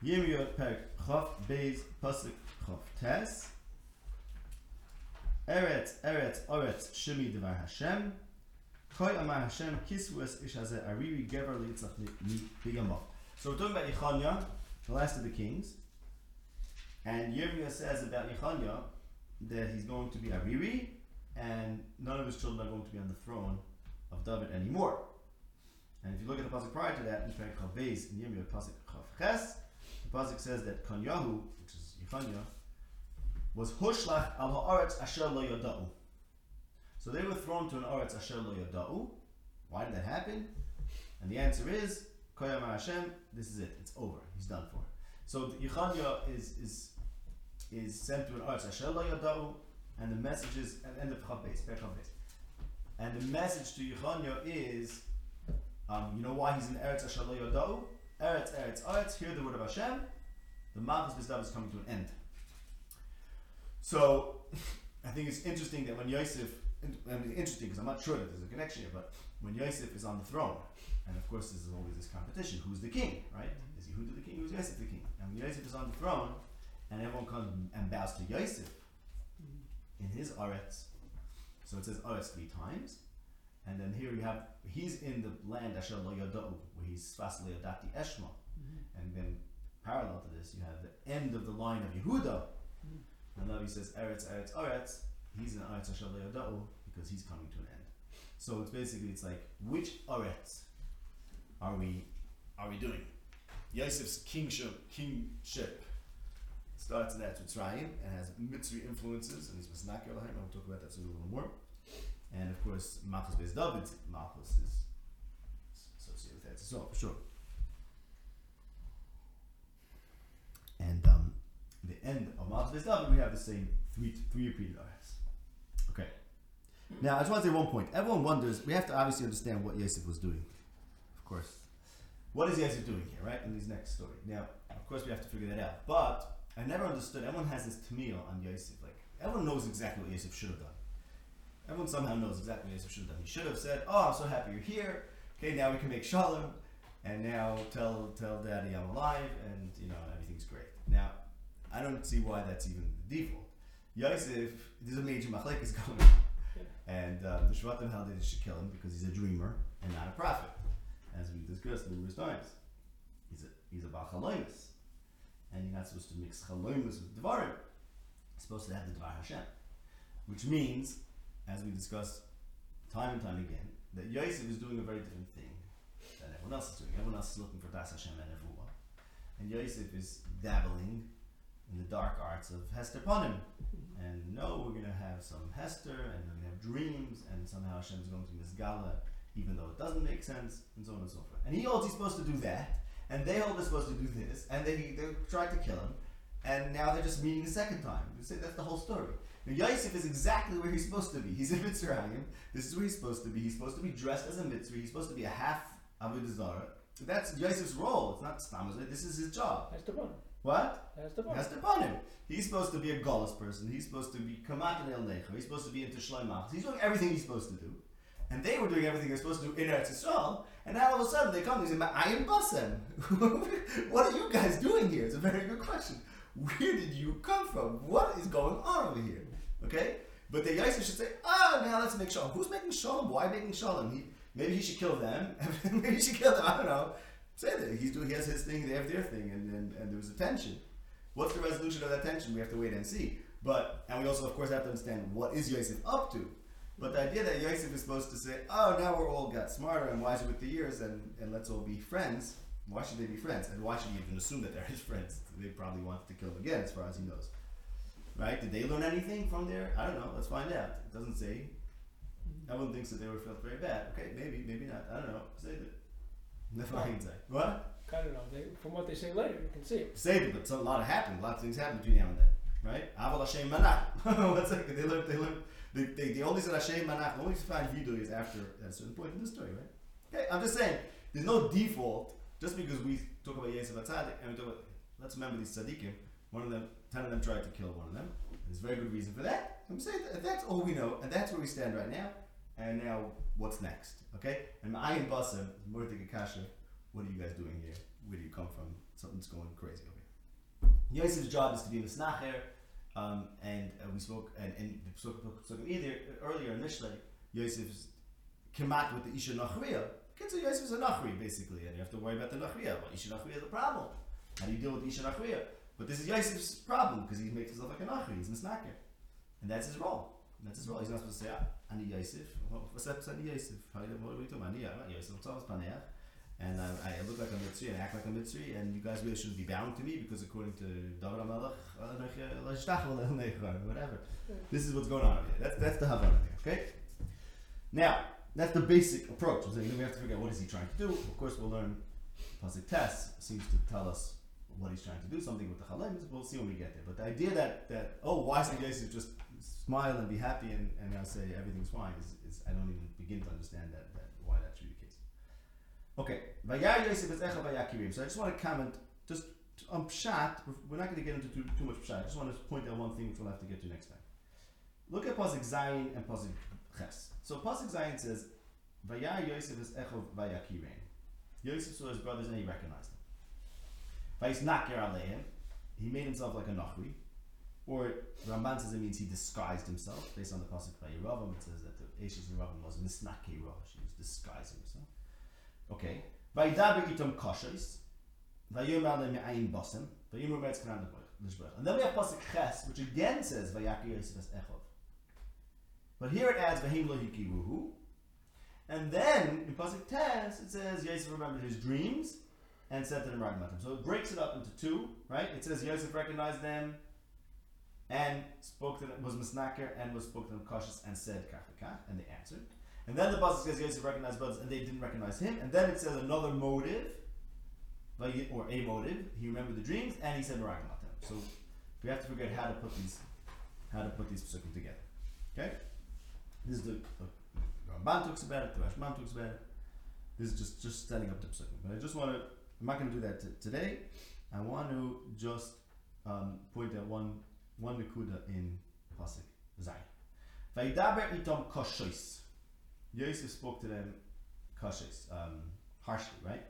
Yirmiyah Perek Chof Beis pasuk Chof Tes. Eretz Eretz Oretz Shimi Devar Hashem. Koi Amar Hashem Kiswes Ish Hazeh Ariri Gever Litzach Miyamo. So we're talking about Yechanya, the last of the kings. And Yirmiyah says about Yechanya that he's going to be Ariri, and none of his children are going to be on the throne of David anymore. And if you look at the pasuk prior to that, in Perek Chav Beis, in Yirmiyah pasuk Chav Ches, the pasuk says that Kanyahu, which is Yechanya, was Hushlach al haaretz asher lo yoda'u. So they were thrown to an aretz asher lo yoda'u. Why did that happen? And the answer is Koyam Hashem. This is it. It's over. He's done for. So Yechanya is is is sent to an aretz asher lo and the message is at the end of Chav Beis, Perek And the message to Yechanya is, um, you know why he's in Eretz Asher Lo Yoda'u? Eretz, Eretz, Eretz. Hear the word of Hashem. The Malchus Bizdav is coming to an end. So, *laughs* I think it's interesting that when Yosef, interesting because I'm not sure that there's a connection here, but when Yosef is on the throne, and of course there's always this competition, who's the king, right? Is Yehuda the king? Who's Yosef the king? And when Yosef is on the throne, and everyone comes and bows to Yosef in his Aretz, so it says Aretz three times, and then here you have he's in the land Asher Lo Yoda'u, where he's Sfas Lo Yodati Eshma, mm-hmm. and then parallel to this you have the end of the line of Yehuda, mm-hmm. and now he says Eretz, Eretz, Eretz. He's in Eretz Asher Lo Yoda'u because he's coming to an end. So it's basically it's like which Eretz are we are we doing? Yosef's kingship kingship starts in Eretz Mitzrayim and has Mitzri influences and he's Masnakir Lahaim. I'll talk about that soon a little more. And of course, Malchus Beis David, Malchus is associated with Eretz Yisrael for sure. And um, the end of Malchus Beis David, we have the same three three repeated ayahs. Okay. Now, I just want to say one point. Everyone wonders. We have to obviously understand what Yosef was doing. Of course, what is Yosef doing here, right? In this next story. Now, of course, we have to figure that out. But I never understood. Everyone has this tamil on Yosef. Like everyone knows exactly what Yosef should have done. Everyone somehow knows exactly what Yosef should have done. He should have said, "Oh, I'm so happy you're here. Okay, now we can make shalom, and now tell tell Daddy I'm alive, and you know everything's great." Now, I don't see why that's even the default. Yosef, there's a major machlekes *laughs* going on, and um, the Shvatim held that they should kill him because he's a dreamer and not a prophet, as we discussed numerous times. He's a he's a bachaloimus, and you're not supposed to mix chaloimus with devarim. You're supposed to have the devar Hashem, which means as we discussed time and time again, that Yosef is doing a very different thing than everyone else is doing. Everyone else is looking for Das Hashem and Nevuah. And Yosef is dabbling in the dark arts of Hester Panim. And no, we're going to have some Hester, and we're going to have dreams, and somehow Hashem is going to Misgala, even though it doesn't make sense, and so on and so forth. And he holds he's supposed to do that, and they all they're supposed to do this, and they, they tried to kill him, and now they're just meeting a second time. You say that's the whole story. Now, Yosef is exactly where he's supposed to be. He's in Mitzrayim. This is where he's supposed to be. He's supposed to be dressed as a Mitzri. He's supposed to be a half Avodah Zarah. That's Yosef's role. It's not Stamazah. This is his job. That's the one. What? That's the to pun. He's supposed to be a Gaulis person. He's supposed to be Kamat El Necha. He's supposed to be into Shloimach. He's doing everything he's supposed to do. And they were doing everything they're supposed to do in Eretz Yisrael. And now all of a sudden they come and say, I am Basem. *laughs* what are you guys doing here? It's a very good question. Where did you come from? What is going on over here? Okay? But the Yosef should say, ah, now let's make shalom. Who's making shalom? Why making shalom? He, maybe he should kill them. *laughs* maybe he should kill them. I don't know. Say that. He's doing, he has his thing, they have their thing, and, and, and there's a tension. What's the resolution of that tension? We have to wait and see. But, and we also, of course, have to understand what is Yosef up to. But the idea that Yosef is supposed to say, oh, now we're all got smarter and wiser with the years, and, and let's all be friends. Why should they be friends? And why should he even assume that they're his friends? They probably wanted to kill him again, as far as he knows. Right? Did they learn anything from there? I don't know. Let's find out. It doesn't say. Everyone thinks that they were felt very bad. Okay, maybe, maybe not. I don't know. Say it. Never mind. say. What? I don't know. They, from what they say later, you can see it. Say it, but a lot happened. A lot of things happened between now and then. Right? Aval Hashem Manach. *laughs* One second. They learned. They learned. They, they, they only said Hashem Manach. The only find Vidui is after at a certain point in the story, right? Okay, I'm just saying, there's no default just because we talk about Yosef Atzadik and we talk about. Let's remember these tzaddikim. One of them, ten of them tried to kill one of them. There's very good reason for that. I'm saying that that's all we know, and that's where we stand right now. And now, what's next? Okay? And Ma'ayin Basim, Murtik Akasha, what are you guys doing here? Where do you come from? Something's going crazy over here. Yosef's job is to be Misnacher, um, and uh, we spoke, and, and we spoke, spoke either earlier in Mishlei, Yosef's kemat with the Isha Nachriya. Kitzur Yosef is a Nachri, basically, and you have to worry about the Nachriya. Well, Isha Nachriya is a problem. How do you deal with the Isha Nachriya? But this is Yosef's problem, because he makes himself like a Nachri, he's Misnacher. And that's his role. That's his role. He's not supposed to say, ah, Ani Yosef. What's that? Ani Yosef. How do you- talking about? Ani not Yosef. I'm Paneach. And I, I look like a Mitzri and act like a Mitzri, and you guys really shouldn't be bound to me because according to David HaMelech, uh, uh, uh, uh, whatever. Hmm. This is what's going on here. That's, that's the Havana there, okay? Now, that's the basic approach. So we have to figure out what is he trying to do. Of course, we'll learn Pasuk Tess seems to tell us what he's trying to do, something with the Chalems. We'll see when we get there. But the idea that, that oh, why should Yosef just smile and be happy and, and now say everything's fine is, is I don't even begin to understand that, that why that should be the case. Okay, Vayar Yosef is Echa Vayakirim. So I just want to comment just on Pshat. We're not going to get into too, too much Pshat. I just want to point out one thing which we'll have to get to next time. Look at Pasuk Zayin and Pasuk Ches. So Pasuk Zayin says, Vayar Yosef is Echa Vayakirim. Yosef saw his brothers and he recognized them. Vayis Nakir Aleim. He made himself like a Nachri. Or Ramban says it means he disguised himself based on the pasuk by Yeravam. It says that the Ashes Yeravam was misnake Rosh. He was disguising himself. Okay. Vaydaber itom koshes. Vayomer le me'ayin bosim. Vayomer me'etz kanan l'shbrach. And then we have pasuk ches, which again says Vayakir Yosef es echov. But here it adds Vahim lo hikiruhu. And then in pasuk tes it says Yosef remembered his dreams and said to them Ragmatim. So it breaks it up into two, right? It says Yosef recognized them and spoke to them, was misnaker and was spoke to them cautious and said kach and they answered. And then the pasuk says Yosef recognized brothers and they didn't recognize him. And then it says another motive, or a motive. He remembered the dreams and he said Meragmatim. So we have to figure out how to put these, how to put these psukim together. Okay, this is the, the Ramban talks about it. The Rashbam talks about it. This is just just setting up the psukim. But I just want to. I'm not going to do that t- today. I want to just um, point out one one nekuda in pasuk zayin. Vaydaber itom koshois. Yosef spoke to them koshois, um, harshly, right?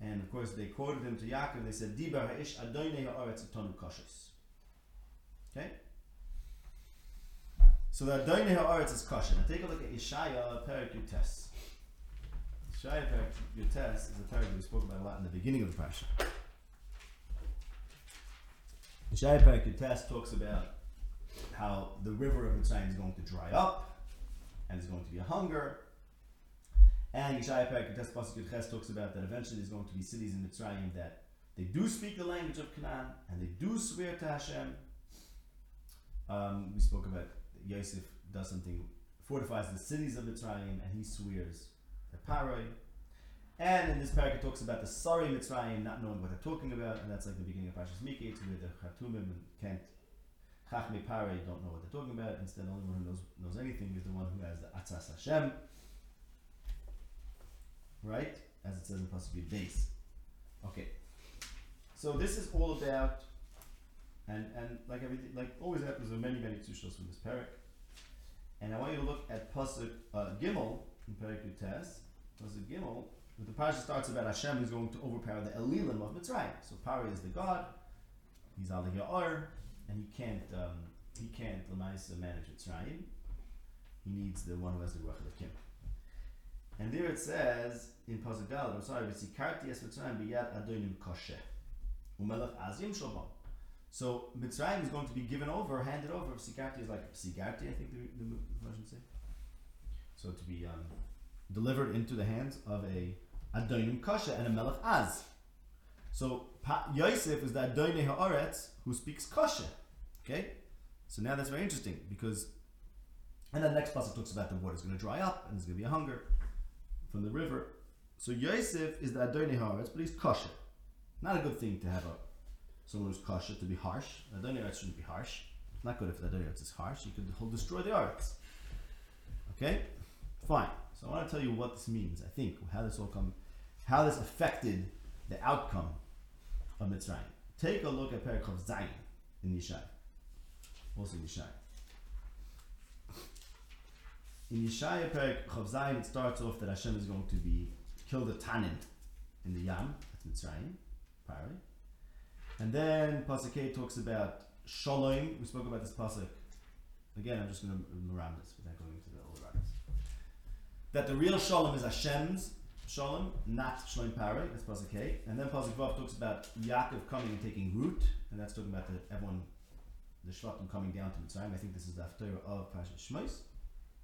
And of course, they quoted him to Yaakov. They said, "Dibar ha'ish adonai ha'aretz etonu koshois." Okay. So the adonai ha'aretz is kosher. Now take a look at Ishaya Perik Yutes. Ishaya Perik Yutes is a parak that we spoke about a lot in the beginning of the parsha. Ishaya Perik Yutes talks about how the river of Mitzrayim is going to dry up, and there's going to be a hunger. And Yeshaya Ches talks about that eventually there's going to be cities in Mitzrayim that they do speak the language of Canaan and they do swear to Hashem. Um, we spoke about Yosef does something, fortifies the cities of Mitzrayim, and he swears to Paroi. And in this parak it talks about the sorry Mitzrayim not knowing what they're talking about, and that's like the beginning of Parashas Miketz, where the Chatumim can't Chachmei Paroi don't know what they're talking about. Instead, the only one who knows knows anything is the one who has the Atzas Hashem. Right, as it says in Pasuk Beis. Okay, so this is all about, and and like everything, like always happens, there are many many tzushos from this parak. And I want you to look at Pasuk uh, Gimel in Parak Yutes. Pasuk Gimel, but the parasha starts about Hashem is going to overpower the Elilim of Mitzrayim. So Pari is the god. He's Al Ya'ar, and he can't um, he can't Lamaisa manage Mitzrayim. He needs the one who has the Ruach of Kim. And there it says in Pasuk I'm sorry, V'sikarti es Mitzrayim biyad adonim koshe. Umelech azim shobam. So Mitzrayim is going to be given over, handed over. Sigarti is like Sigarti, I think the, the version say. So to be um, delivered into the hands of a Adonim Kasha and a Melech Az. So pa- Yosef is the Adonai Haaretz who speaks Kasha. Okay? So now that's very interesting because, and then the next passage talks about the water is going to dry up and there's going to be a hunger from the river. So Yosef is the Adonai Haaretz, but he's Kasha. Not a good thing to have a someone who's kosher to be harsh. Adonai Eretz shouldn't be harsh. Not good if the Adonai Eretz is harsh. You could destroy the Eretz. Okay? Fine. So I want to tell you what this means. I think how this all come, how this affected the outcome of Mitzrayim. Take a look at Perek of Zayin in Yishai. In Yishai. In Yeshaya Perek Chav Zayin, it starts off that Hashem is going to be kill the Tanin in the Yam, that's Mitzrayim, Pari. And then Pasuk K talks about Shalom. We spoke about this Pasuk. Again, I'm just going to remember this without going into the old rabbits. That the real Shalom is Hashem's Shalom, not Shalom Pari. That's Pasuk K. And then Pasuk Vav talks about Yaakov coming and taking root, and that's talking about the, everyone, the Shvatim coming down to Mitzrayim. I think this is the Haftarah of Pasuk Shmos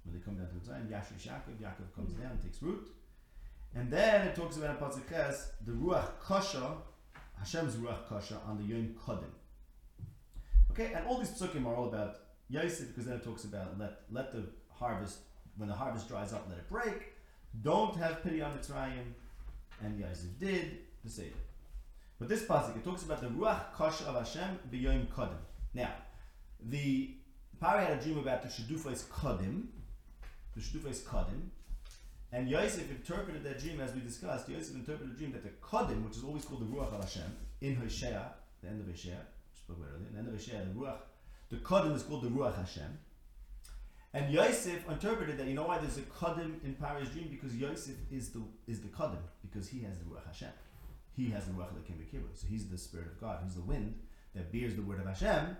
when they come down to Mitzrayim, Yashrish Yaakov, Yaakov comes mm-hmm. down takes root. And then it talks about in Pasuk Ches, the Ruach Kasha, Hashem's Ruach Kasha on the Yom Kodim. Okay, and all these psukim are all about Yosef because then it talks about let let the harvest when the harvest dries up, let it break. Don't have pity on Mitzrayim, and Yosef did the Seder. But this pasuk it talks about the Ruach Kasha of Hashem b'Yom Kodim. Now, the Pari had a dream about the Shedufos Kodim, the Shedufos Kodim, and Yosef interpreted that dream as we discussed. Yosef interpreted the dream that the Kodim, which is always called the Ruach of Hashem, in Hosea, the end of Hosea, spoke about earlier, the end of Hosea, the Ruach, the Kodim is called the Ruach Hashem. And Yosef interpreted that you know why there's a Kodim in Pari's dream? Because Yosef is the is the Kodim because he has the Ruach Hashem, he has the Ruach Lekim so he's the Spirit of God, he's the wind that bears the word of Hashem,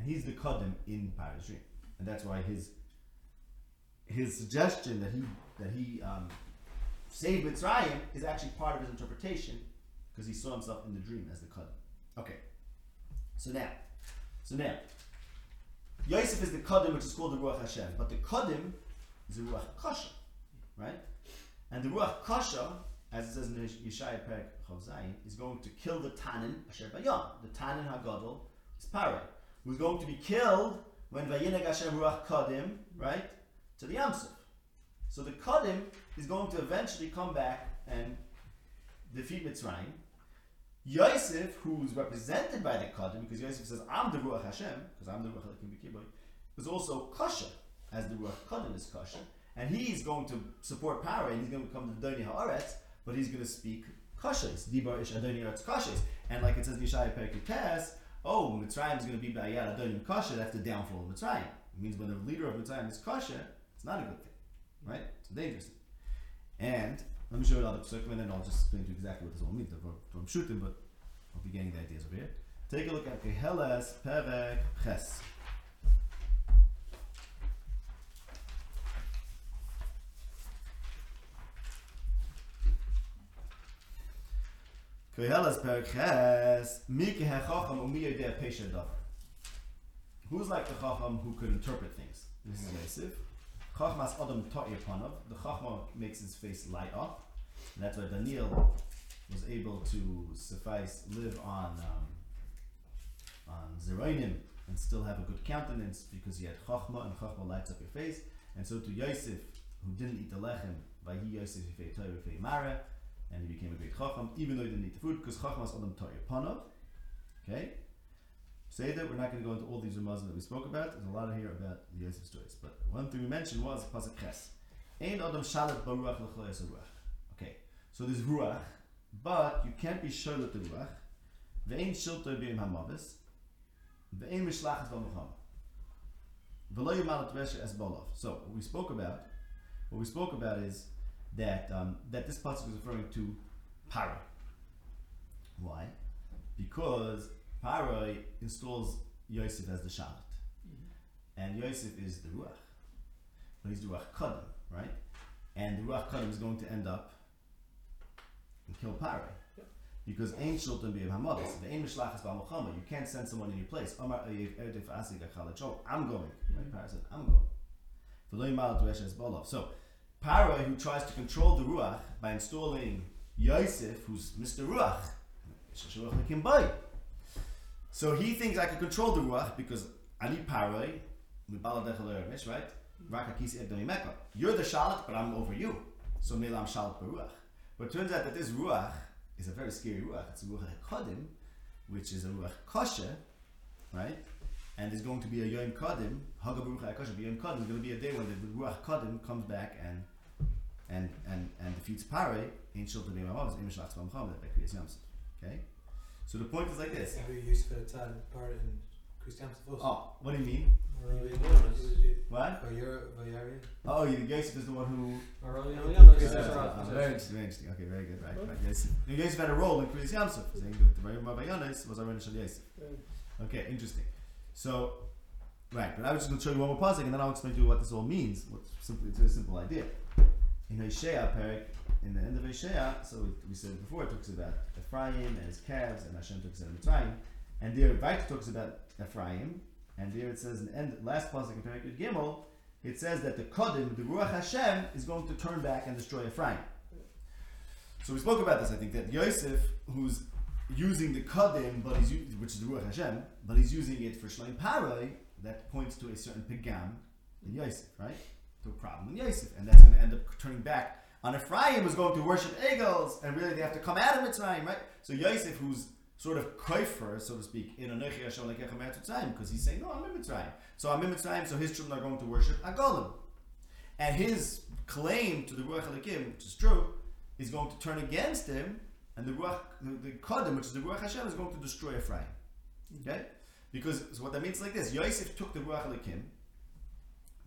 and he's the Kodim in Pari's dream, and that's why his his suggestion that he that he um, saved Mitzrayim is actually part of his interpretation because he saw himself in the dream as the Kodim. Okay, so now, so now, Yosef is the Kodim, which is called the Ruach Hashem, but the Kodim is the Ruach Kasha, right? And the Ruach Kasha, as it says in Yeshaya Perek Chav Zayin, is going to kill the Tanin Asher Bayam. The Tanin Hagadol is Parah, who's going to be killed when Vayineg Hashem Ruach Kodim, right, to the Yamsuf. So the Kodim is going to eventually come back and defeat Mitzrayim. Yosef, who's represented by the Kodim, because Yosef says, I'm the Ruach Hashem, because I'm the Ruach Hakim B'Kiboy, is also Kasha, as the Ruach Kodim is Kasha. And he's going to support power, and he's going to become the Doni Haaretz, but he's going to speak Kashas, Dibar Ish Adoni Haaretz Kashas. And like it says in Yeshaya Perek Tess, oh, Mitzrayim is going to be Bayad Adoni Kasha, that's the downfall of Mitzrayim. It means when the leader of Mitzrayim is Kasha, it's not a good thing, right? It's dangerous. And let me show you another psukim, and then I'll just explain to you exactly what this all means. I'm shooting, but I'll be getting the ideas over here. Take a look at Keheles Perek Ches. Who's like the chacham who could interpret things? This is Yosef. Chachmas Adam Ta'ir Panav. The Chachma makes his face light up. And that's why Daniel was able to suffice, live on um, on Zeroinim and still have a good countenance because he had Chachma and Chachma lights up your face. And so to Yosef, who didn't eat the lechem, Yosef Yifei Torah Yifei Mara, and he became Chacham, even though he didn't eat the food, because Chacham Chachmas Adam Ta'ir Panav. Okay? Say that we're not going to go into all these remazim that we spoke about. There's a lot here about the Yosef stories. But one thing we mentioned was Pasuk Ches. Ein Adam Shalit Baruach L'chlayas Ruach. Okay, so there's Ruach, but you can't be Shalit the Ruach. Ve'ein Shilto B'im HaMavis. Ve'ein Mishlachas Bolov. So what we spoke about, what we spoke about is that um, that this pasuk is referring to Para. Why? Because Paroi installs Yosef as the Shalit. Mm-hmm. And Yosef is the Ruach. But he's the Ruach Kodim, right? And the Ruach Kodim is going to end up and kill Paroi. Because Ein Shultan B'Yev the Ein Mishlachas B'Amochama, you can't send someone in your place. Omar Ayev Erdef Asig Achalachol, I'm going. Right? Paroi said, I'm going. V'lo Yimal Tueshes Bolov. So, Paroi, who tries to control the Ruach by installing Yosef, who's Mr. Ruach. So he thinks I can control the ruach because ani paroi, right? You're the shalit, but I'm over you. So maybe I'm shalit baruach. But it turns out that this ruach is a very scary ruach. It's a ruach kodim, which is a ruach kosher, right? And there's going to be a yom kodim, haga baruch kosher. Yom kodim is going to be a day when the ruach kodim comes back and and and and defeats Pare, ain't shilta b'yom ha'avos, im shlach tzvam chamed by Kriyas Yamsuf. Okay, so the point is like this. Every use for a tal part in Christian Safos. Oh, what do you mean? What? Oh, you, Yosef is the one who. Aurelian Yeah, Leonis is our very interesting, very interesting. Okay, very good. Right, What? right. Yosef, Yosef had a role in Kriyas Yamsuf. Saying that the very Rabbi Yonis was our initial Yosef. Okay, interesting. So, right, but I was just going to show you one more puzzle, and then I'll explain to you what this all means. What simply, it's a simple idea. In Hosea, Perik, in the end of Hosea, so we, we said before, it talks about Ephraim and his calves, and Hashem talks about Mitzrayim, and there, Vayt talks about Ephraim, and there it says in the end, last puzzle in Perik Gimel, it says that the Kodim, the Ruach Hashem, is going to turn back and destroy Ephraim. So we spoke about this. I think that Yosef, who's using the kadim, but he's which is the ruach Hashem, but he's using it for shleim paroi. That points to a certain pigam in Yosef, right? To a problem in Yosef, and that's going to end up turning back on Ephraim, who's going to worship eagles, and really they have to come out of Mitzrayim, right? So Yosef, who's sort of koifer, so to speak, in Anochi Hashem Lekecha because he's saying, no, I'm in Mitzrayim. So I'm in Mitzrayim, so his children are going to worship Agolim. And his claim to the Ruach Elikim, which is true, is going to turn against him, and the Ruach, the, the Kodim, which is the Ruach Hashem, is going to destroy Ephraim. Okay? Because so what that means is like this Yosef took the Ruach Elikim,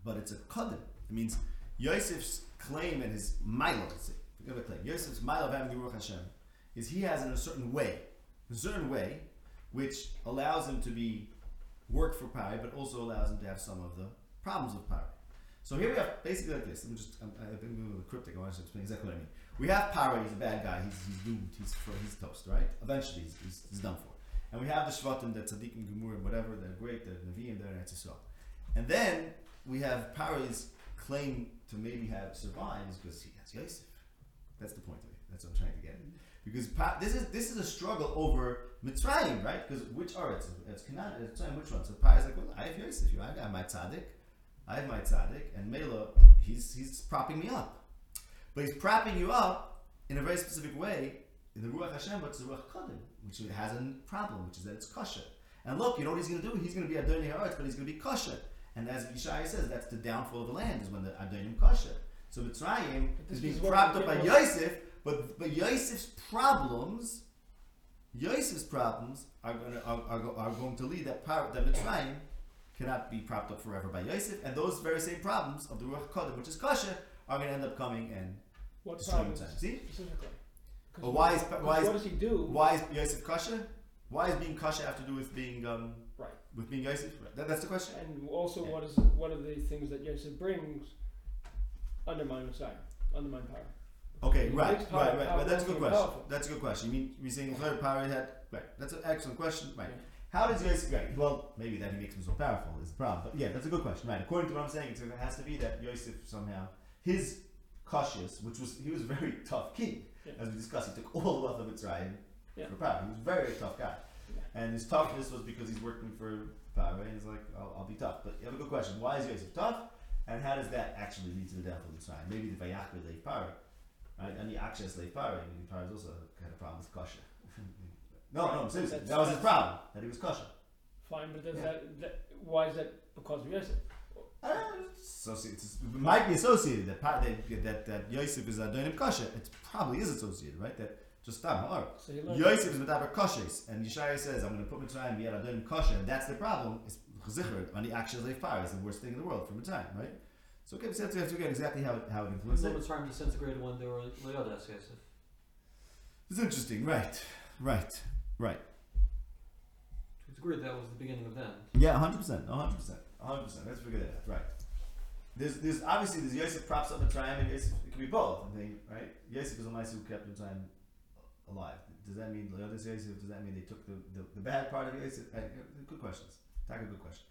but it's a Kodim. It means Yosef's claim and his Milo, let's say, forget about claim. Yosef's Milo of having the Ruach Hashem is he has in a certain way, a certain way, which allows him to be work for Pari, but also allows him to have some of the problems of Pari. So here we have basically like this. Me just, I'm, I think I'm a little cryptic. I want to explain exactly what I mean. We have Pari, he's a bad guy. He's, he's doomed. He's, toast, right? Eventually, he's, he's, he's done for. And we have the Shvatim, the Tzaddikim, Gemur, whatever. They're great. They're Nevi'im. They're Eretz Yisrael. And then we have Pari's claim to maybe have survived is because he has Yosef. That's the point of it. That's what I'm trying to get. Because pa- this is this is a struggle over Mitzrayim, right? Because which are it's it's Canaan, it's Mitzrayim, which one? So Pari's like, well, I have Yosef. I got my tzaddik. I have my tzaddik, and Mela, he's he's propping me up, but he's propping you up in a very specific way in the Ruach Hashem, but it's the Ruach Kodim, which has a problem, which is that it's kosher. And look, you know what he's going to do? He's going to be Adonai Haaretz, but he's going to be kosher. And as Yishai says, that's the downfall of the land is when the Adonim kosher. So Mitzrayim is being propped up by get- Yosef, but but Yosef's problems, Yosef's problems are going to are, are, are going to lead that power that Mitzrayim cannot be propped up forever by Yosef, and those very same problems of the Ruach Kodim, which is kosher, are going to end up coming and What destroying Mitzrayim. See? specifically? why is why is what does he do? why is Yosef kosher? Why is being kosher have to do with being um. With being Yosef? That, that's the question. And also, Yeah. what is what are the things that Yosef brings undermine Messiah, undermine power? Okay, He right, power- right, right, power right. That's a good question. powerful. That's a good question. You mean you're saying third power had right? That's an excellent question. Right. Yeah. How does Yosef? Right. Well, maybe that he makes him so powerful is the problem. But yeah, that's a good question. Right. According to what I'm saying, it has to be that Yosef somehow his cautious, which was he was a very *laughs* tough king, Yeah. as we discussed. He took all the wealth of Mitzrayim Yeah. for power. He was a very, tough guy. And his toughness was because he's working for power. And he's like, I'll, I'll be tough. But you have a good question. Why is Yosef tough? And how does that actually lead to the downfall of Mitzrayim? Maybe the Vayachbe leave power. Right, and the access late power, I mean, power is also kind of problem with kosher. *laughs* no, no, I'm serious. That was his problem, that he was kosher. Fine, but does Yeah. that, that why is that because of Yosef? Uh, associated, it might be associated that that that, that Yosef is Adonim kosher. It probably is associated, right? That just stop. Or So he learned. Yosef is Medaber koshes, and Yeshaya says, "I'm going to put Mitzrayim yet Adonim kosher." And that's the problem. It's chazichur on the actual late fire is the worst thing in the world for Mitzrayim, right? So okay, we have to have to get exactly how it, how it influences it. Limits trying disintegrated when they were Leodas, Yosef. It's interesting, right? Right, right. It's agreed that was the beginning of the end. Yeah, hundred percent, hundred percent, hundred percent. Let's figure that out. Right. There's, there's obviously there's Yosef props up Mitzrayim and Yosef. It could be both. I think, right? Yosef is a nice who kept Mitzrayim alive. Does that mean Leotis Yosef? Does that mean they took the, the, the bad part of Yosef? Good questions. That's a good question.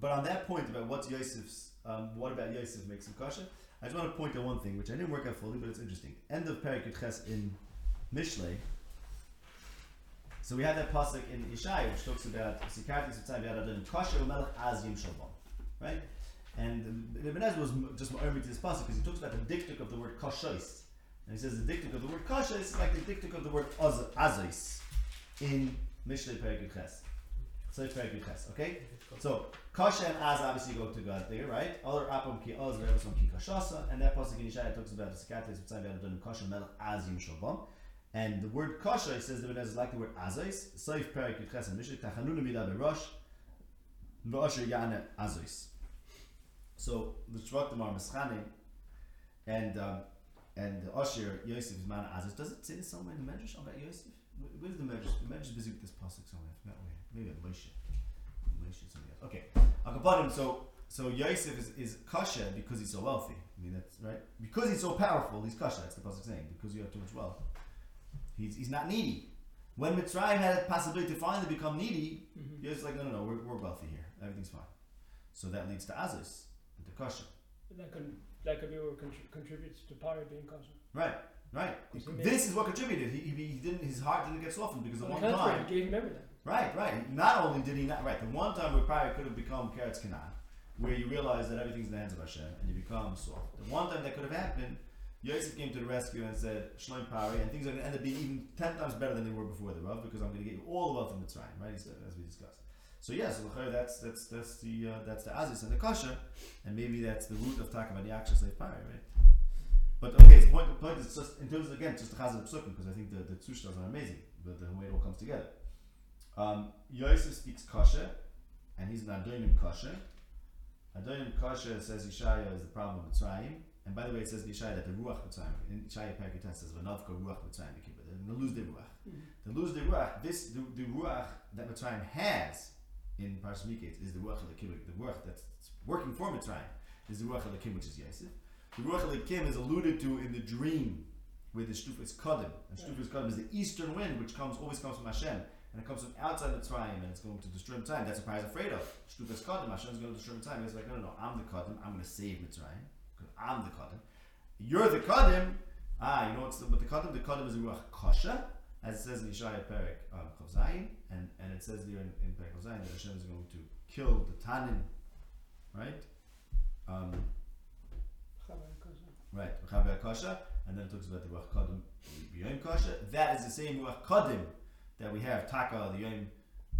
But on that point about what's Yosef's, um, what about Yosef makes him kosher? I just want to point out one thing, which I didn't work out fully, but it's interesting. End of Perikut Ches in Mishlei. So we had that pasuk in Ishai, which talks about Sikarti Sitzai V'Yadadin Kosher Umelech Az Yim Shalom, right? And Ibn Ezra was just more to this pasuk because he talks about the dictic of the word koshois, and he says the dictic of the word kasha is like the dictic of the word az- azois in Mishlei Perikut Ches. Saif Perik Yuches. Okay. So kasha and az obviously go together, right? Other apam ki oz, revesom ki kashasa, and that pasuk in Yeshaya talks about the which time done kasha mel az yim shalom. And the word kasha, he says the is like the word azais. Saif perik yitches and mishik tachanunu mida berosh. Lo asher yana azais. So the shvatim are mischanim, and um, and the Asher Yosef is man azais. Does it say this somewhere in the Medrash about Yosef? Where's the Medrash? The Medrash is busy with this pasuk somewhere. I forgot where. Maybe at Moshe. Moshe else. Okay. Akapadim, so so Yosef is, is kasha because he's so wealthy. I mean that's right. Because he's so powerful, he's kasha. That's the pasuk saying. Because you have too much wealth, he's he's not needy. When Mitzrayim had a possibility to finally become needy, Mhm. Yosef's like, no, no, no, we're, we're wealthy here. Everything's fine. So that leads to Azus, and to kasha. That can that could be what contri- contributes to power being kosher. Right, right. This is what contributed. He, he, he didn't. His heart didn't get softened because the On one time. he gave him everything. Right, right. Not only did he not, right, the one time where Pari could have become Keretz Canaan, where you realize that everything's in the hands of Hashem and you become soft. The one time that could have happened, Yosef came to the rescue and said, Shalom Pari, and things are going to end up being even 10 times better than they were before the Rav because I'm going to get you all the wealth of Mitzrayim, right? Said, as we discussed. So, yeah, so that's, that's, that's the, uh, that's the Aziz and the Kasha, and maybe that's the root of talking about the actual slave Pari, right? But okay, the point, the point is just, in terms of, again, just the Chazal Psukim, because I think the, the Tzushtas are amazing, but the way it all comes together. Um, Yosef speaks kasha, and he's an Adonim kasha. Adonim kasha says Yeshaya is the problem of Mitzrayim. And by the way, it says in Yeshaya that the Ruach Mitzrayim, in Yeshaya Perikut says, V'navka Ruach Mitzrayim, they lose the Ruach. Mhm. The lose the Ruach, this, the, the Ruach that Mitzrayim has in Parashat Miketz is the Ruach Elikim, the Ruach that's working for Mitzrayim is the Ruach Elikim, which is Yosef. The Ruach Elikim is alluded to in the dream where the Shtuf is Kadim. And Shtuf is Kadim is the eastern wind, which comes always comes from Hashem. And it comes from outside Mitzrayim and it's going to destroy Mitzrayim. That's what Pharaoh is afraid of. Shtuf is Kadim. Hashem is going to destroy Mitzrayim. He's like, no, no, no, I'm the Kadim. I'm going to save Mitzrayim. Because I'm the Kadim. You're the Kadim. Ah, you know what's the, what the Kadim? The Kadim is the Ruach Kasha. As it says in Yeshaya Perek um, Chav Zayin, and, and it says there in, in Perek Chav Zayin that Hashem is going to kill the Tanin, right? Um, Right, Chaber Kasha, and then it talks about the Ruach Kadim Yom Kasha. That is the same Ruach Kadim that we have. Taka, the Yom,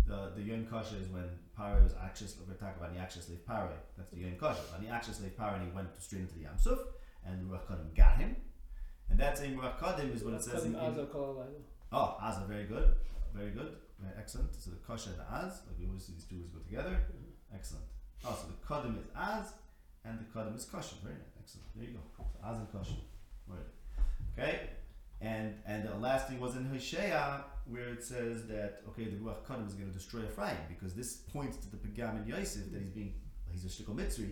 the the Yom Kasha is when Paro was actually we're talking about the actual slave Paro. That's the Yom Kasha. When the actual slave Paro, and he went straight into the Yam Suf, and the Ruach Kadim got him. And that same Ruach Kadim is what it says in, in Azal kol alaylo. Oh, Asa, very good, very good, very excellent. So the Kasha and the Az, like we always see these two words go together. Mm-hmm. Excellent. Oh, so the Kadim is Az, and the Kadim is Kasha. Very nice, excellent. There you go. So Az and Kasha. Word. Okay, and and the last thing was in Hosea where it says that okay, the Ruach is going to destroy Ephraim because this points to the Pagam and Yosef that he's being he's a shtickle mitzri,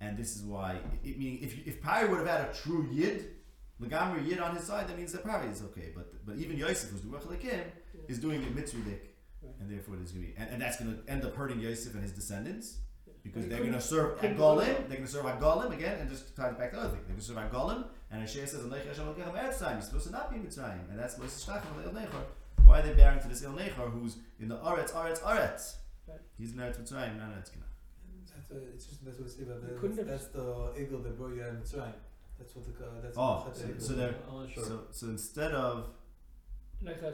and this is why. It, meaning if if Pari would have had a true yid. Legamri Yid on his side, that means that Pari is okay. But but even Yosef, who's the Ruach Lekim, is doing the mitzvah Right. and therefore there's gonna be and, and that's gonna end up hurting Yosef and his descendants because they're gonna serve couldn't Agolim, they're gonna serve Agolim again, and just tie it back to the other thing. They're gonna serve Agolim, and Hashem says, "Alech Hashem Elokeichem Eretz Tzayim." You're supposed to not be Mitzrayim, and that's Lois Shtachim El Nechor. Why are they bearing to this El Nechor who's in the Aretz, Aretz, Aretz? Right. He's in Eretz Mitzrayim, not Eretz Canaan. That's uh, it's just that's what it's about. We couldn't That's, that's the eagle that brought you out of Mitzrayim. That's what the uh, that's Oh, what so, the so they're I'm not sure. so so instead of Like